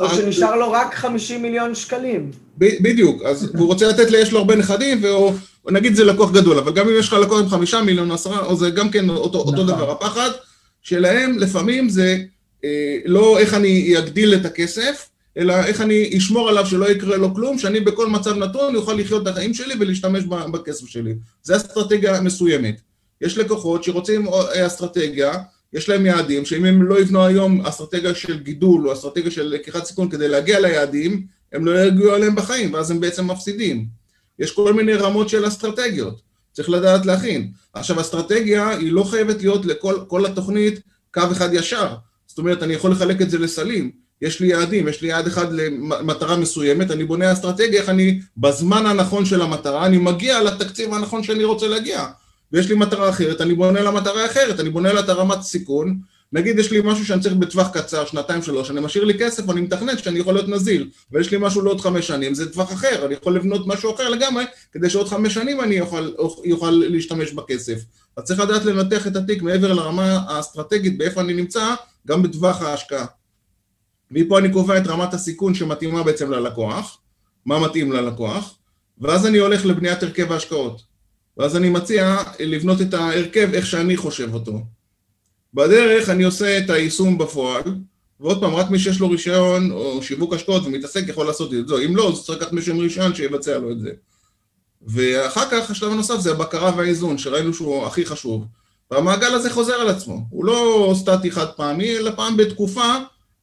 או שנשאר לו רק 50 מיליון שקלים. בדיוק, אז הוא רוצה לתת, יש לו הרבה נכדים, והוא... נגיד זה לקוח גדול, אבל גם אם יש לך לקוח עם חמישה מיליון, עשרה, או זה גם כן אותו, אותו דבר. הפחד שלהם לפעמים זה אה, לא איך אני אגדיל את הכסף, אלא איך אני אשמור עליו שלא יקרה לו כלום, שאני בכל מצב נתון יוכל לחיות את החיים שלי ולהשתמש בכסף שלי. זה אסטרטגיה מסוימת. יש לקוחות שרוצים אסטרטגיה, יש להם יעדים, שאם הם לא יבנו היום אסטרטגיה של גידול או אסטרטגיה של לקיחת סיכון כדי להגיע ליעדים, הם לא יגיעו עליהם בחיים, ואז הם בעצם מפסידים. יש כל מיני רמות של אסטרטגיות, צריך לדעת להכין. עכשיו, אסטרטגיה היא לא חייבת להיות לכל כל התוכנית קו אחד ישר. זאת אומרת, אני יכול לחלק את זה לסלים. יש לי יעדים, יש לי יעד אחד למטרה מסוימת, אני בונה אסטרטגיה, איך אני, בזמן הנכון של המטרה, אני מגיע לתקציב הנכון שאני רוצה להגיע. ויש לי מטרה אחרת, אני בונה למטרה אחרת, אני בונה לה את הרמת סיכון, נגיד יש לי משהו שאני צריך בטווח קצר, שנתיים שלוש, אני משאיר לי כסף, אני מתכנת שאני יכול להיות נזיל, ויש לי משהו לעוד חמש שנים, זה טווח אחר, אני יכול לבנות משהו אחר לגמרי, כדי שעוד חמש שנים אני יוכל, יוכל להשתמש בכסף. אז צריך לדעת לנתח את התיק מעבר לרמה האסטרטגית, באיפה אני נמצא, גם בטווח ההשקעה. מפה אני קובע את רמת הסיכון שמתאימה בעצם ללקוח, מה מתאים ללקוח, ואז אני הולך לבניית הרכב ההשקעות. ואז אני מציע לבנות את ההרכב איך שאני חושב אותו. בדרך אני עושה את היישום בפועל, ועוד פעם, רק מי שיש לו רישיון או שיווק השקעות ומתעסק יכול לעשות את זה. אם לא, אז צריך לקחת מישהו עם רישיון שיבצע לו את זה. ואחר כך השלב הנוסף זה הבקרה והאיזון, שראינו שהוא הכי חשוב. והמעגל הזה חוזר על עצמו. הוא לא סטטי חד פעמי, אלא פעם בתקופה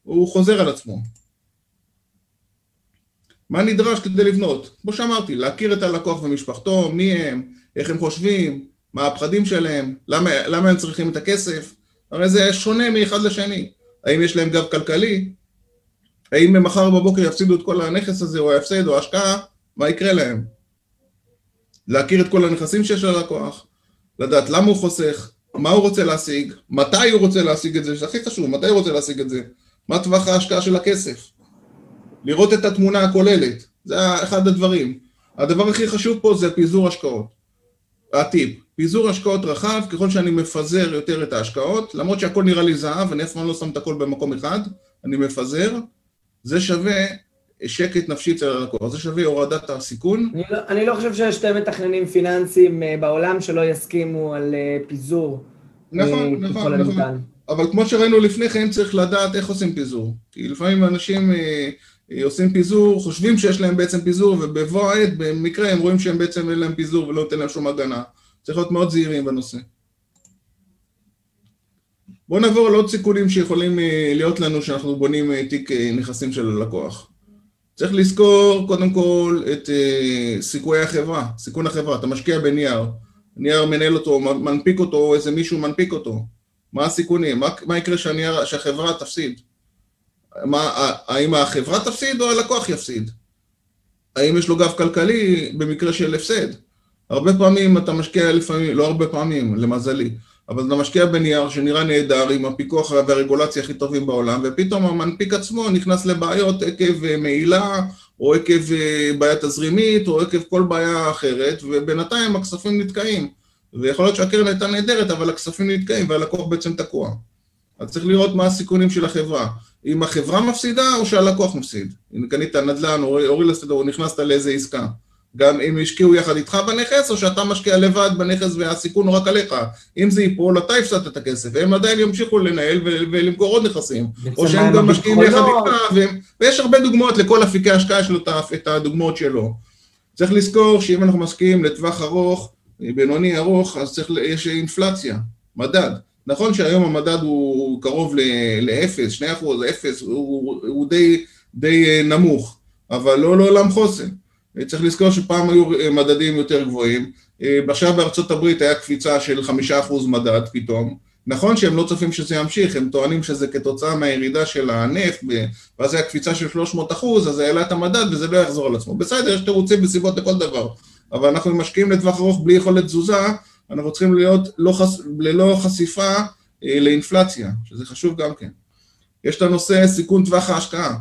הוא חוזר על עצמו. מה נדרש כדי לבנות? כמו שאמרתי, להכיר את הלקוח ומשפחתו, מי הם, איך הם חושבים, מה הפחדים שלהם, למה, למה הם צריכים את הכסף, הרי זה שונה מאחד לשני. האם יש להם גב כלכלי? האם הם מחר בבוקר יפסידו את כל הנכס הזה, או ההפסד, או ההשקעה? מה יקרה להם? להכיר את כל הנכסים שיש ללקוח, לדעת למה הוא חוסך, מה הוא רוצה להשיג, מתי הוא רוצה להשיג את זה, זה הכי חשוב, מתי הוא רוצה להשיג את זה, מה טווח ההשקעה של הכסף. לראות את התמונה הכוללת, זה אחד הדברים. הדבר הכי חשוב פה זה פיזור השקעות. הטיפ, פיזור השקעות רחב, ככל שאני מפזר יותר את ההשקעות, למרות שהכל נראה לי זהב, אני אף פעם לא שם את הכל במקום אחד, אני מפזר, זה שווה שקט נפשי אצל הלקוח, זה שווה הורדת הסיכון. אני לא, אני לא חושב שיש שתי מתכננים פיננסיים אה, בעולם שלא יסכימו על אה, פיזור. נכון, אה, נכון, נכון. אבל כמו שראינו לפני כן, צריך לדעת איך עושים פיזור. כי לפעמים אנשים עושים פיזור, חושבים שיש להם בעצם פיזור, ובבוא העת, במקרה הם רואים שהם בעצם אין להם פיזור ולא נותן להם שום הגנה. צריך להיות מאוד זהירים בנושא. בואו נעבור על עוד סיכונים שיכולים להיות לנו כשאנחנו בונים תיק נכסים של הלקוח. צריך לזכור קודם כל את סיכויי החברה, סיכון החברה, אתה משקיע בנייר, נייר מנהל אותו, מנפיק אותו, או איזה מישהו מנפיק אותו, מה הסיכונים, מה, מה יקרה שהנייר, שהחברה תפסיד, מה, האם החברה תפסיד או הלקוח יפסיד, האם יש לו גב כלכלי במקרה של הפסד, הרבה פעמים אתה משקיע לפעמים, לא הרבה פעמים, למזלי, אבל אתה משקיע בנייר שנראה נהדר עם הפיקוח והרגולציה הכי טובים בעולם, ופתאום המנפיק עצמו נכנס לבעיות עקב אה, מעילה, או עקב אה, בעיה תזרימית, או עקב כל בעיה אחרת, ובינתיים הכספים נתקעים. ויכול להיות שהקרן הייתה נהדרת, אבל הכספים נתקעים והלקוח בעצם תקוע. אז צריך לראות מה הסיכונים של החברה. אם החברה מפסידה או שהלקוח מפסיד. אם קנית נדל"ן או אורי לסדר, או נכנסת לאיזה עסקה. גם אם השקיעו יחד איתך בנכס, או שאתה משקיע לבד בנכס והסיכון הוא רק עליך. אם זה ייפול, אתה הפסדת את הכסף, והם עדיין ימשיכו לנהל ולמכור עוד נכסים. או שהם גם משקיעים יחד איתך, ויש הרבה דוגמאות לכל אפיקי ההשקעה, יש לו את הדוגמאות שלו. צריך לזכור שאם אנחנו משקיעים לטווח ארוך, בינוני ארוך, אז צריך, יש אינפלציה, מדד. נכון שהיום המדד הוא קרוב לאפס, שני אחוז, אפס, הוא, הוא די, די נמוך, אבל לא לעולם חוסן. צריך לזכור שפעם היו אה, מדדים יותר גבוהים, אה, עכשיו בארצות הברית היה קפיצה של חמישה אחוז מדד פתאום, נכון שהם לא צופים שזה ימשיך, הם טוענים שזה כתוצאה מהירידה של הנפט, ואז היה קפיצה של 300 אחוז, אז זה העלה את המדד וזה לא יחזור על עצמו. בסדר, יש תירוצים בסיבות לכל דבר, אבל אנחנו משקיעים לטווח ארוך בלי יכולת תזוזה, אנחנו צריכים להיות לא חש... ללא חשיפה אה, לאינפלציה, שזה חשוב גם כן. יש את הנושא סיכון טווח ההשקעה.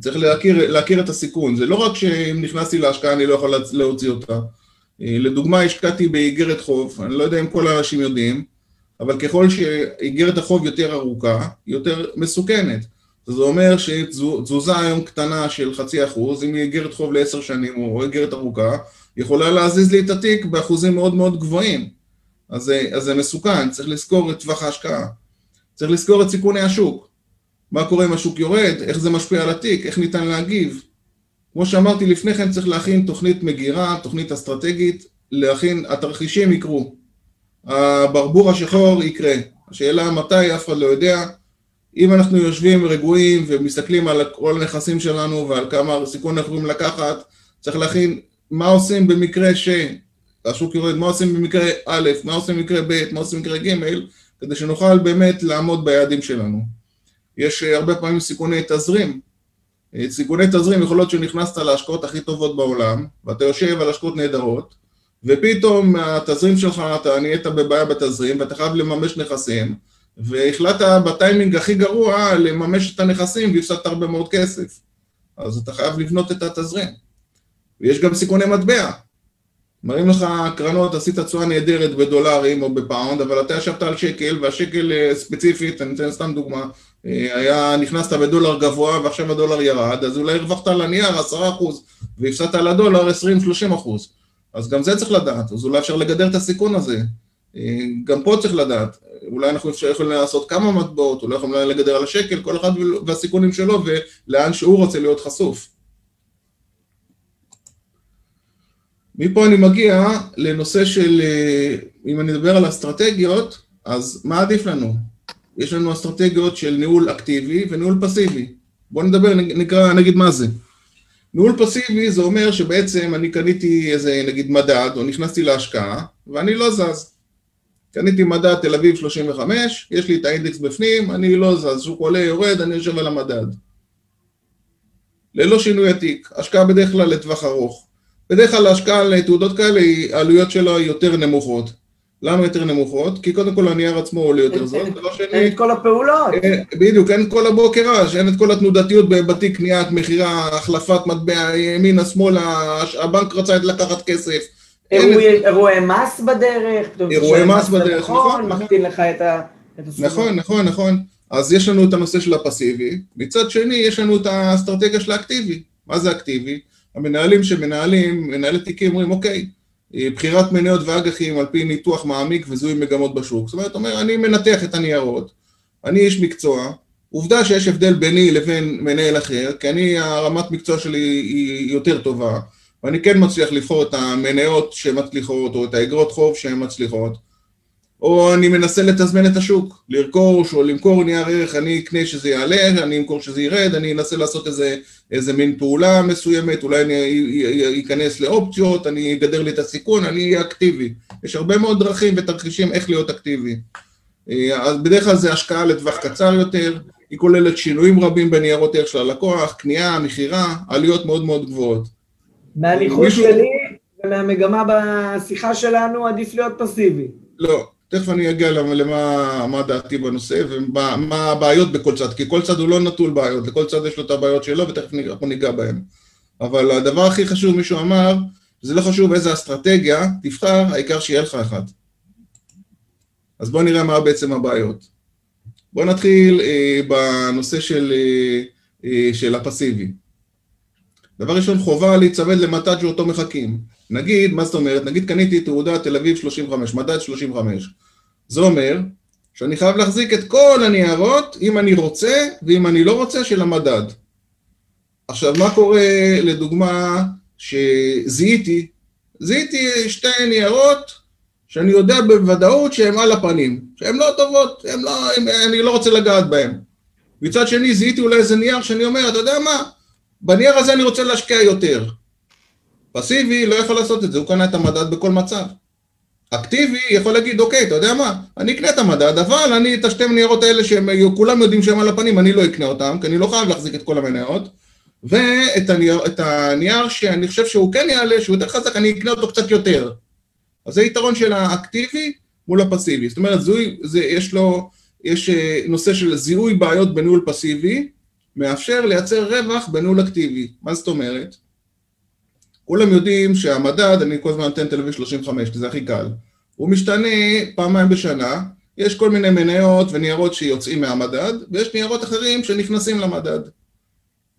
צריך להכיר, להכיר את הסיכון. זה לא רק שאם נכנסתי להשקעה אני לא יכול להוציא אותה. אה, לדוגמה, השקעתי באיגרת חוב, אני לא יודע אם כל האנשים יודעים, אבל ככל שאיגרת החוב יותר ארוכה, היא יותר מסוכנת. זה אומר שתזוזה היום קטנה של חצי אחוז, אם היא איגרת חוב לעשר שנים או איגרת ארוכה, יכולה להזיז לי את התיק באחוזים מאוד מאוד גבוהים. אז זה, אז זה מסוכן, צריך לזכור את טווח ההשקעה. צריך לזכור את סיכוני השוק. מה קורה אם השוק יורד, איך זה משפיע על התיק, איך ניתן להגיב. כמו שאמרתי לפני כן, צריך להכין תוכנית מגירה, תוכנית אסטרטגית, להכין, התרחישים יקרו. הברבור השחור יקרה. השאלה מתי, אף אחד לא יודע. אם אנחנו יושבים רגועים ומסתכלים על כל הנכסים שלנו ועל כמה סיכון אנחנו יכולים לקחת, צריך להכין מה עושים במקרה שהשוק יורד, מה עושים במקרה א', מה עושים במקרה ב', מה עושים במקרה ג', כדי שנוכל באמת לעמוד ביעדים שלנו. יש אה, הרבה פעמים סיכוני תזרים. אה, סיכוני תזרים יכול להיות שנכנסת להשקעות הכי טובות בעולם, ואתה יושב על השקעות נהדרות, ופתאום התזרים שלך, אתה נהיית בבעיה בתזרים, ואתה חייב לממש נכסים, והחלטת בטיימינג הכי גרוע לממש את הנכסים והפסדת הרבה מאוד כסף. אז אתה חייב לבנות את התזרים. ויש גם סיכוני מטבע. מראים לך קרנות, עשית תשואה נהדרת בדולרים או בפאונד, אבל אתה ישבת על שקל, והשקל אה, ספציפית, אני אתן סתם דוגמה, אה, היה, נכנסת בדולר גבוה ועכשיו הדולר ירד, אז אולי הרווחת על הנייר 10% והפסדת על הדולר 20-30%. אז גם זה צריך לדעת, אז אולי אפשר לגדר את הסיכון הזה. אה, גם פה צריך לדעת, אולי אנחנו יכולים לעשות כמה מטבעות, אולי יכולים לגדר על השקל, כל אחד והסיכונים שלו ולאן שהוא רוצה להיות חשוף. מפה אני מגיע לנושא של, אה, אם אני אדבר על אסטרטגיות, אז מה עדיף לנו? יש לנו אסטרטגיות של ניהול אקטיבי וניהול פסיבי. בואו נדבר, נקרא, נגיד מה זה. ניהול פסיבי זה אומר שבעצם אני קניתי איזה נגיד מדד, או נכנסתי להשקעה, ואני לא זז. קניתי מדד תל אביב 35, יש לי את האינדקס בפנים, אני לא זז, שוק עולה יורד, אני יושב על המדד. ללא שינוי התיק, השקעה בדרך כלל לטווח ארוך. בדרך כלל ההשקעה לתעודות כאלה, העלויות שלו יותר נמוכות. למה יותר נמוכות? כי קודם כל הנייר עצמו עולה יותר זול, דבר שני... אין את כל הפעולות. בדיוק, אין את כל הבוקראז', אין את כל התנודתיות בתיק קניית, מכירה, החלפת מטבע, ימינה, שמאלה, הבנק רצה לקחת כסף. אירועי מס בדרך, אירועי מס בדרך, נכון. מקטין לך את ה... נכון, נכון, נכון. אז יש לנו את הנושא של הפסיבי, מצד שני יש לנו את האסטרטגיה של האקטיבי. מה זה אקטיבי? המנהלים שמנהלים, מנהלי תיקים אומרים, אוקיי, בחירת מניות ואג"חים על פי ניתוח מעמיק וזיהוי מגמות בשוק. זאת אומרת, אומר, אני מנתח את הניירות, אני איש מקצוע, עובדה שיש הבדל ביני לבין מנהל אחר, כי אני, הרמת מקצוע שלי היא יותר טובה, ואני כן מצליח לבחור את המניות שמצליחות, או את האגרות חוב שהן מצליחות. או אני מנסה לתזמן את השוק, לרכוש או למכור נייר ערך, אני אקנה שזה יעלה, אני אמכור שזה ירד, אני אנסה לעשות איזה, איזה מין פעולה מסוימת, אולי אני אכנס לאופציות, אני אגדר לי את הסיכון, אני אהיה אקטיבי. יש הרבה מאוד דרכים ותרחישים איך להיות אקטיבי. אה, אז בדרך כלל זה השקעה לטווח קצר יותר, היא כוללת שינויים רבים בניירות ערך של הלקוח, קנייה, מכירה, עלויות מאוד מאוד גבוהות. מהניחוש מישהו... שלי ומהמגמה בשיחה שלנו עדיף להיות פסיבי. לא, תכף אני אגיע למה מה דעתי בנושא ומה הבעיות בכל צד, כי כל צד הוא לא נטול בעיות, לכל צד יש לו את הבעיות שלו ותכף אנחנו ניגע בהן. אבל הדבר הכי חשוב, מישהו אמר, זה לא חשוב איזה אסטרטגיה, תבחר, העיקר שיהיה לך אחת. אז בואו נראה מה בעצם הבעיות. בואו נתחיל אה, בנושא של, אה, אה, של הפסיבי. דבר ראשון, חובה להיצמד למט"ד שאותו מחכים. נגיד, מה זאת אומרת? נגיד קניתי תעודה תל אביב 35, מדד 35. זה אומר שאני חייב להחזיק את כל הניירות, אם אני רוצה ואם אני לא רוצה, של המדד. עכשיו, מה קורה, לדוגמה, שזיהיתי, זיהיתי שתי ניירות שאני יודע בוודאות שהן על הפנים, שהן לא טובות, הם לא, הם, אני לא רוצה לגעת בהן. מצד שני, זיהיתי אולי איזה נייר שאני אומר, אתה יודע מה, בנייר הזה אני רוצה להשקיע יותר. פסיבי לא יכול לעשות את זה, הוא קנה את המדד בכל מצב. אקטיבי יכול להגיד, אוקיי, אתה יודע מה, אני אקנה את המדד, אבל אני את השתי מניירות האלה שהם, כולם יודעים שהם על הפנים, אני לא אקנה אותם, כי אני לא חייב להחזיק את כל המניות, ואת הנייר, הנייר שאני חושב שהוא כן יעלה, שהוא יותר חזק, אני אקנה אותו קצת יותר. אז זה יתרון של האקטיבי מול הפסיבי. זאת אומרת, זוהי, זה, יש לו, יש אה, נושא של זיהוי בעיות בניהול פסיבי, מאפשר לייצר רווח בניהול אקטיבי. מה זאת אומרת? כולם יודעים שהמדד, אני כל הזמן נותן תל אביב 35, כי זה הכי קל. הוא משתנה פעמיים בשנה, יש כל מיני מניות וניירות שיוצאים מהמדד, ויש ניירות אחרים שנכנסים למדד.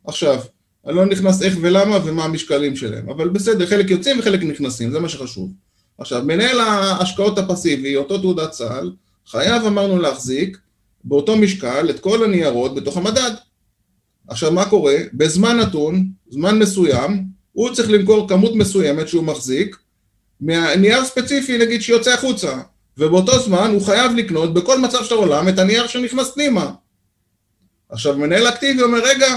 עכשיו, אני לא נכנס איך ולמה ומה המשקלים שלהם, אבל בסדר, חלק יוצאים וחלק נכנסים, זה מה שחשוב. עכשיו, מנהל ההשקעות הפסיבי, אותו תעודת צה"ל, חייב, אמרנו, להחזיק באותו משקל את כל הניירות בתוך המדד. עכשיו, מה קורה? בזמן נתון, זמן מסוים, הוא צריך למכור כמות מסוימת שהוא מחזיק, מהנייר ספציפי, נגיד, שיוצא החוצה, ובאותו זמן הוא חייב לקנות בכל מצב של העולם את הנייר שנכנס פנימה. עכשיו, מנהל אקטיבי אומר, רגע,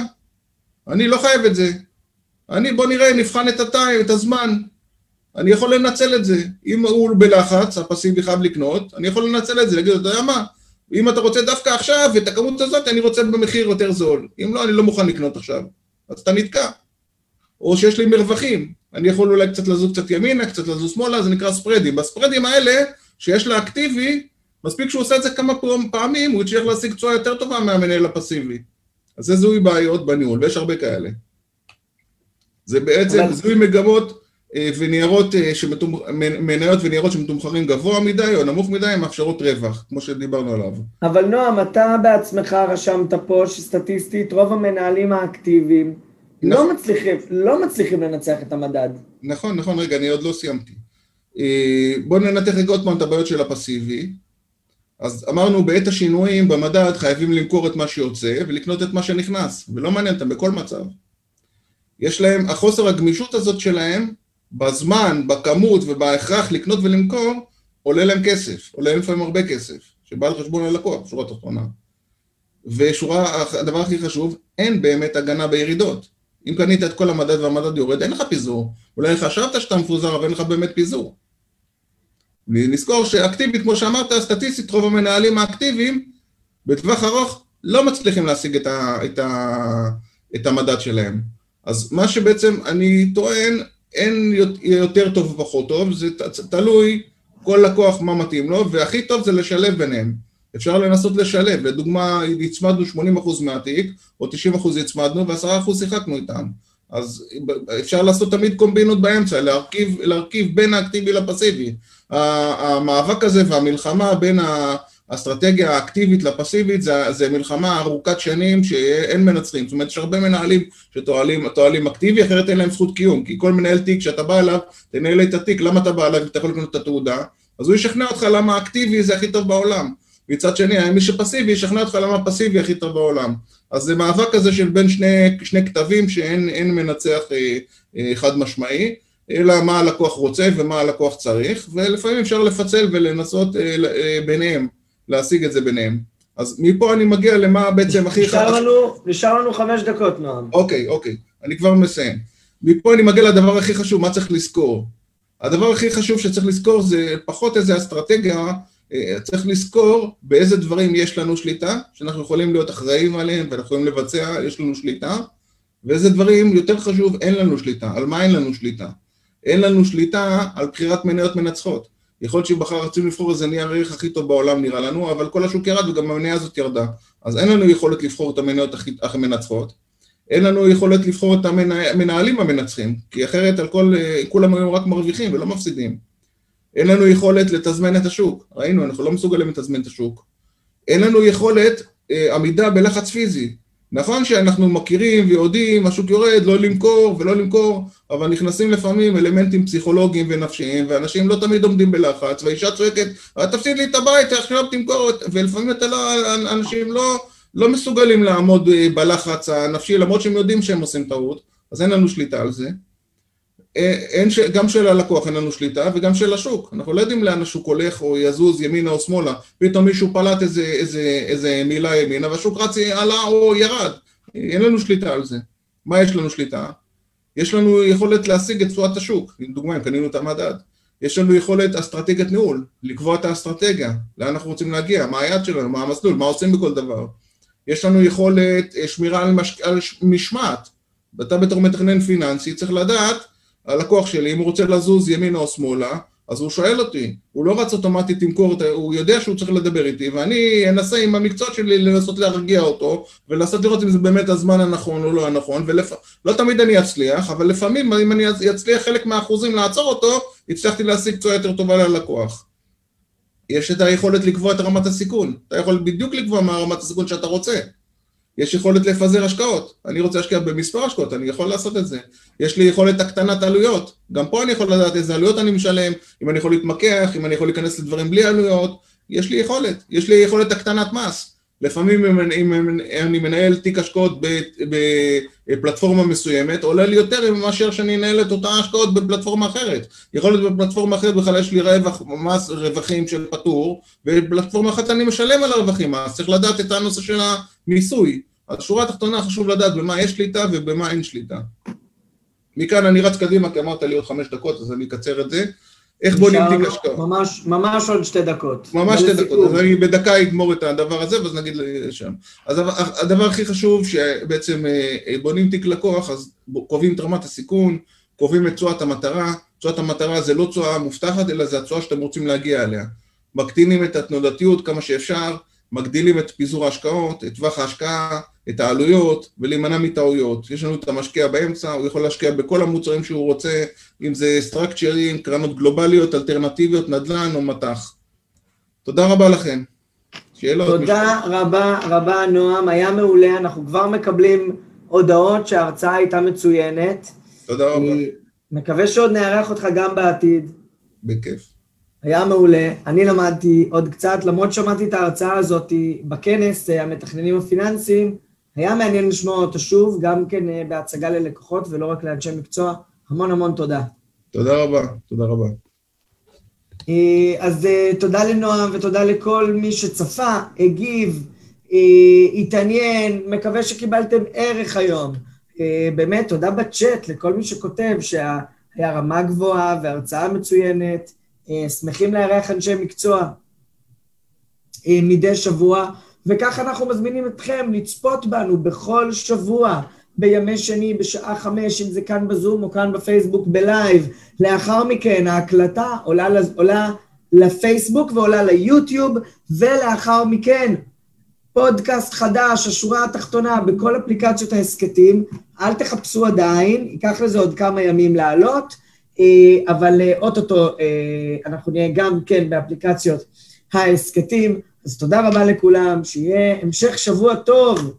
אני לא חייב את זה. אני, בוא נראה, נבחן את הטיים, את הזמן. אני יכול לנצל את זה. אם הוא בלחץ, הפסיבי חייב לקנות, אני יכול לנצל את זה, להגיד, אתה יודע מה, אם אתה רוצה דווקא עכשיו, את הכמות הזאת, אני רוצה במחיר יותר זול. אם לא, אני לא מוכן לקנות עכשיו. אז אתה נתקע. או שיש לי מרווחים. אני יכול אולי קצת לזוז קצת ימינה, קצת לזוז שמאלה, זה נקרא ספרדים. בספרדים האלה, שיש לה אקטיבי, מספיק שהוא עושה את זה כמה פעמים, הוא יצליח להשיג תשואה יותר טובה מהמנהל הפסיבי. אז זה זיהוי בעיות בניהול, ויש הרבה כאלה. זה בעצם אבל... זיהוי מגמות אה, וניירות, אה, שמתומ... מניות וניירות שמתומחרים גבוה מדי או נמוך מדי, מאפשרות רווח, כמו שדיברנו עליו. אבל נועם, אתה בעצמך רשמת פה שסטטיסטית רוב המנהלים האקטיביים לא נכון. מצליחים, לא מצליחים לנצח את המדד. נכון, נכון, רגע, אני עוד לא סיימתי. אה, בואו ננתח רגע עוד פעם את הבעיות של הפסיבי. אז אמרנו, בעת השינויים במדד חייבים למכור את מה שיוצא ולקנות את מה שנכנס, ולא מעניין אותם בכל מצב. יש להם, החוסר הגמישות הזאת שלהם, בזמן, בכמות ובהכרח לקנות ולמכור, עולה להם כסף, עולה להם לפעמים הרבה כסף, שבא על חשבון הלקוח, שורה תחתונה. ושורה, הדבר הכי חשוב, אין באמת הגנה בירידות. אם קנית את כל המדד והמדד יורד, אין לך פיזור. אולי חשבת שאתה מפוזר, אבל אין לך באמת פיזור. נזכור שאקטיבית, כמו שאמרת, סטטיסטית, רוב המנהלים האקטיביים, בטווח ארוך, לא מצליחים להשיג את, ה, את, ה, את המדד שלהם. אז מה שבעצם אני טוען, אין יותר טוב ופחות טוב, זה תלוי כל לקוח מה מתאים לו, והכי טוב זה לשלב ביניהם. אפשר לנסות לשלב, לדוגמה, הצמדנו 80% מהתיק, או 90% הצמדנו, ו-10% שיחקנו איתם. אז אפשר לעשות תמיד קומבינות באמצע, להרכיב, להרכיב בין האקטיבי לפסיבי. המאבק הזה והמלחמה בין האסטרטגיה האקטיבית לפסיבית זה, זה מלחמה ארוכת שנים שאין מנצחים. זאת אומרת, יש הרבה מנהלים שטועלים אקטיבי, אחרת אין להם זכות קיום. כי כל מנהל תיק שאתה בא אליו, תנהל את התיק, למה אתה בא אליו אם אתה יכול לקנות את התעודה? אז הוא ישכנע אותך למה אקטיבי זה הכי טוב בעולם. מצד שני, מי שפסיבי ישכנע אותך למה פסיבי הכי טוב בעולם. אז זה מאבק כזה של בין שני, שני כתבים שאין מנצח אה, אה, חד משמעי, אלא מה הלקוח רוצה ומה הלקוח צריך, ולפעמים אפשר לפצל ולנסות אה, אה, ביניהם, להשיג את זה ביניהם. אז מפה אני מגיע למה בעצם הכי... נשאר לנו, נשאר לנו חמש דקות, נועם. אוקיי, אוקיי, אני כבר מסיים. מפה אני מגיע לדבר הכי חשוב, מה צריך לזכור. הדבר הכי חשוב שצריך לזכור זה פחות איזה אסטרטגיה צריך לזכור באיזה דברים יש לנו שליטה, שאנחנו יכולים להיות אחראים עליהם ואנחנו יכולים לבצע, יש לנו שליטה, ואיזה דברים, יותר חשוב, אין לנו שליטה. על מה אין לנו שליטה? אין לנו שליטה על בחירת מניות מנצחות. יכול להיות שבחר רצינו לבחור איזה נייר ערך הכי טוב בעולם נראה לנו, אבל כל השוק ירד וגם המניה הזאת ירדה. אז אין לנו יכולת לבחור את המניות הכי מנצחות. אין לנו יכולת לבחור את המנהלים המנצחים, כי אחרת על כל, אה, כולם היו רק מרוויחים ולא מפסידים. אין לנו יכולת לתזמן את השוק, ראינו, אנחנו לא מסוגלים לתזמן את השוק. אין לנו יכולת אה, עמידה בלחץ פיזי. נכון שאנחנו מכירים ויודעים, השוק יורד, לא למכור ולא למכור, אבל נכנסים לפעמים אלמנטים פסיכולוגיים ונפשיים, ואנשים לא תמיד עומדים בלחץ, והאישה צועקת, תפסיד לי את הבית, עכשיו תמכור, ולפעמים אתה לא, אנשים לא, לא מסוגלים לעמוד אה, בלחץ הנפשי, למרות שהם יודעים שהם עושים טעות, אז אין לנו שליטה על זה. אין, ש... גם של הלקוח אין לנו שליטה וגם של השוק. אנחנו לא יודעים לאן השוק הולך או יזוז ימינה או שמאלה. פתאום מישהו פלט איזה, איזה, איזה מילה ימינה והשוק רץ עלה או ירד. אין לנו שליטה על זה. מה יש לנו שליטה? יש לנו יכולת להשיג את תשואת השוק. לדוגמה, אם קנינו את המדד. יש לנו יכולת אסטרטגיית ניהול, לקבוע את האסטרטגיה, לאן אנחנו רוצים להגיע, מה היעד שלנו, מה המסלול, מה עושים בכל דבר. יש לנו יכולת אה, שמירה על, מש... על משמעת. ואתה בתור מתכנן פיננסי צריך לדעת הלקוח שלי, אם הוא רוצה לזוז ימינה או שמאלה, אז הוא שואל אותי, הוא לא רץ אוטומטית למכור, הוא יודע שהוא צריך לדבר איתי, ואני אנסה עם המקצוע שלי לנסות להרגיע אותו, ולנסות לראות אם זה באמת הזמן הנכון או לא הנכון, ולא ולפ... תמיד אני אצליח, אבל לפעמים אם אני אצליח חלק מהאחוזים לעצור אותו, הצלחתי להשיג תשואה יותר טובה ללקוח. יש את היכולת לקבוע את רמת הסיכון, אתה יכול בדיוק לקבוע מה רמת הסיכון שאתה רוצה. יש יכולת לפזר השקעות. אני רוצה להשקיע במספר השקעות, אני יכול לעשות את זה. יש לי יכולת הקטנת עלויות. גם פה אני יכול לדעת איזה עלויות אני משלם, אם אני יכול להתמקח, אם אני יכול להיכנס לדברים בלי עלויות. יש לי יכולת. יש לי יכולת הקטנת מס. לפעמים אם, אם, אם אני מנהל תיק השקעות בפלטפורמה מסוימת, עולה לי יותר מאשר שאני אנהל את אותה השקעות בפלטפורמה אחרת. יכול להיות בפלטפורמה אחרת בכלל יש לי רווח, מס רווחים של פטור, ובפלטפורמה אחת אני משלם על הרווחים, אז צריך לדעת את הנושא של המיסוי. אז שורה התחתונה חשוב לדעת במה יש שליטה ובמה אין שליטה. מכאן אני רץ קדימה, כי אמרת לי עוד חמש דקות, אז אני אקצר את זה. איך בונים תיק השקעות? ממש, ממש עוד שתי דקות. ממש שתי דקות, אז אני בדקה אגמור את הדבר הזה, ואז נגיד שם. אז הדבר הכי חשוב, שבעצם אה, בונים תיק לקוח, אז קובעים את רמת הסיכון, קובעים את תשואת המטרה, תשואת המטרה זה לא תשואה מובטחת, אלא זה התשואה שאתם רוצים להגיע אליה. מקטינים את התנודתיות כמה שאפשר, מגדילים את פיזור ההשקעות, את טווח ההשקעה, את העלויות ולהימנע מטעויות. יש לנו את המשקיע באמצע, הוא יכול להשקיע בכל המוצרים שהוא רוצה, אם זה סטרקצ'רים, קרנות גלובליות, אלטרנטיביות, נדל"ן או מטח. תודה רבה לכם. שאלות? תודה. רבה רבה נועם, היה מעולה, אנחנו כבר מקבלים הודעות שההרצאה הייתה מצוינת. תודה רבה. מקווה שעוד נארח אותך גם בעתיד. בכיף. היה מעולה, אני למדתי עוד קצת, למרות שמעתי את ההרצאה הזאת בכנס אה, המתכננים הפיננסיים, היה מעניין לשמוע אותו שוב, גם כן אה, בהצגה ללקוחות ולא רק לאנשי מקצוע. המון המון תודה. תודה רבה, תודה רבה. אה, אז תודה לנועם ותודה לכל מי שצפה, הגיב, התעניין, מקווה שקיבלתם ערך היום. באמת, תודה בצ'אט לכל מי שכותב שהיה רמה גבוהה והרצאה מצוינת. אה, שמחים לארח אנשי מקצוע אה, מדי שבוע, וכך אנחנו מזמינים אתכם לצפות בנו בכל שבוע. בימי שני בשעה חמש, אם זה כאן בזום או כאן בפייסבוק בלייב. לאחר מכן ההקלטה עולה, עולה לפייסבוק ועולה ליוטיוב, ולאחר מכן פודקאסט חדש, השורה התחתונה, בכל אפליקציות ההסכתים. אל תחפשו עדיין, ייקח לזה עוד כמה ימים לעלות, אבל אה, אוטוטו אה, אנחנו נהיה גם כן באפליקציות ההסכתים. אז תודה רבה לכולם, שיהיה המשך שבוע טוב.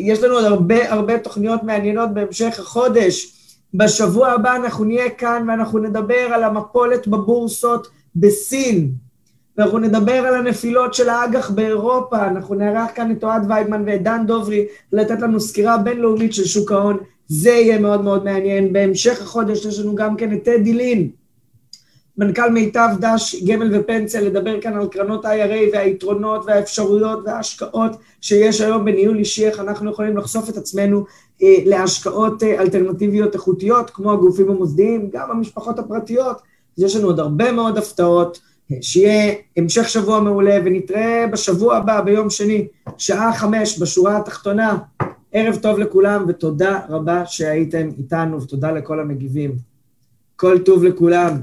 יש לנו עוד הרבה הרבה תוכניות מעניינות בהמשך החודש. בשבוע הבא אנחנו נהיה כאן ואנחנו נדבר על המפולת בבורסות בסין. ואנחנו נדבר על הנפילות של האג"ח באירופה, אנחנו נארח כאן את אוהד ויידמן ואת דן דוברי לתת לנו סקירה בינלאומית של שוק ההון, זה יהיה מאוד מאוד מעניין. בהמשך החודש יש לנו גם כן את טדי לין, מנכ"ל מיטב דש גמל ופנסיה, לדבר כאן על קרנות IRA והיתרונות והאפשרויות וההשקעות שיש היום בניהול אישי, איך אנחנו יכולים לחשוף את עצמנו אה, להשקעות אה, אלטרנטיביות איכותיות, כמו הגופים המוסדיים, גם המשפחות הפרטיות. אז יש לנו עוד הרבה מאוד הפתעות. שיהיה המשך שבוע מעולה, ונתראה בשבוע הבא, ביום שני, שעה חמש, בשורה התחתונה. ערב טוב לכולם, ותודה רבה שהייתם איתנו, ותודה לכל המגיבים. כל טוב לכולם.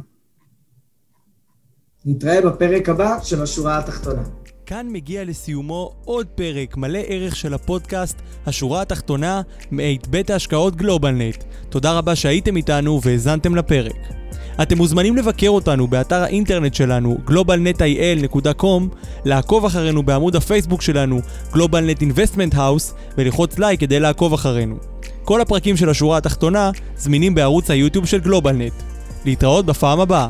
נתראה בפרק הבא של השורה התחתונה. כאן מגיע לסיומו עוד פרק מלא ערך של הפודקאסט השורה התחתונה מאת בית ההשקעות גלובלנט. תודה רבה שהייתם איתנו והאזנתם לפרק. אתם מוזמנים לבקר אותנו באתר האינטרנט שלנו globalnetil.com, לעקוב אחרינו בעמוד הפייסבוק שלנו GlobalNet Investment House וללחוץ לייק כדי לעקוב אחרינו. כל הפרקים של השורה התחתונה זמינים בערוץ היוטיוב של גלובלנט. להתראות בפעם הבאה.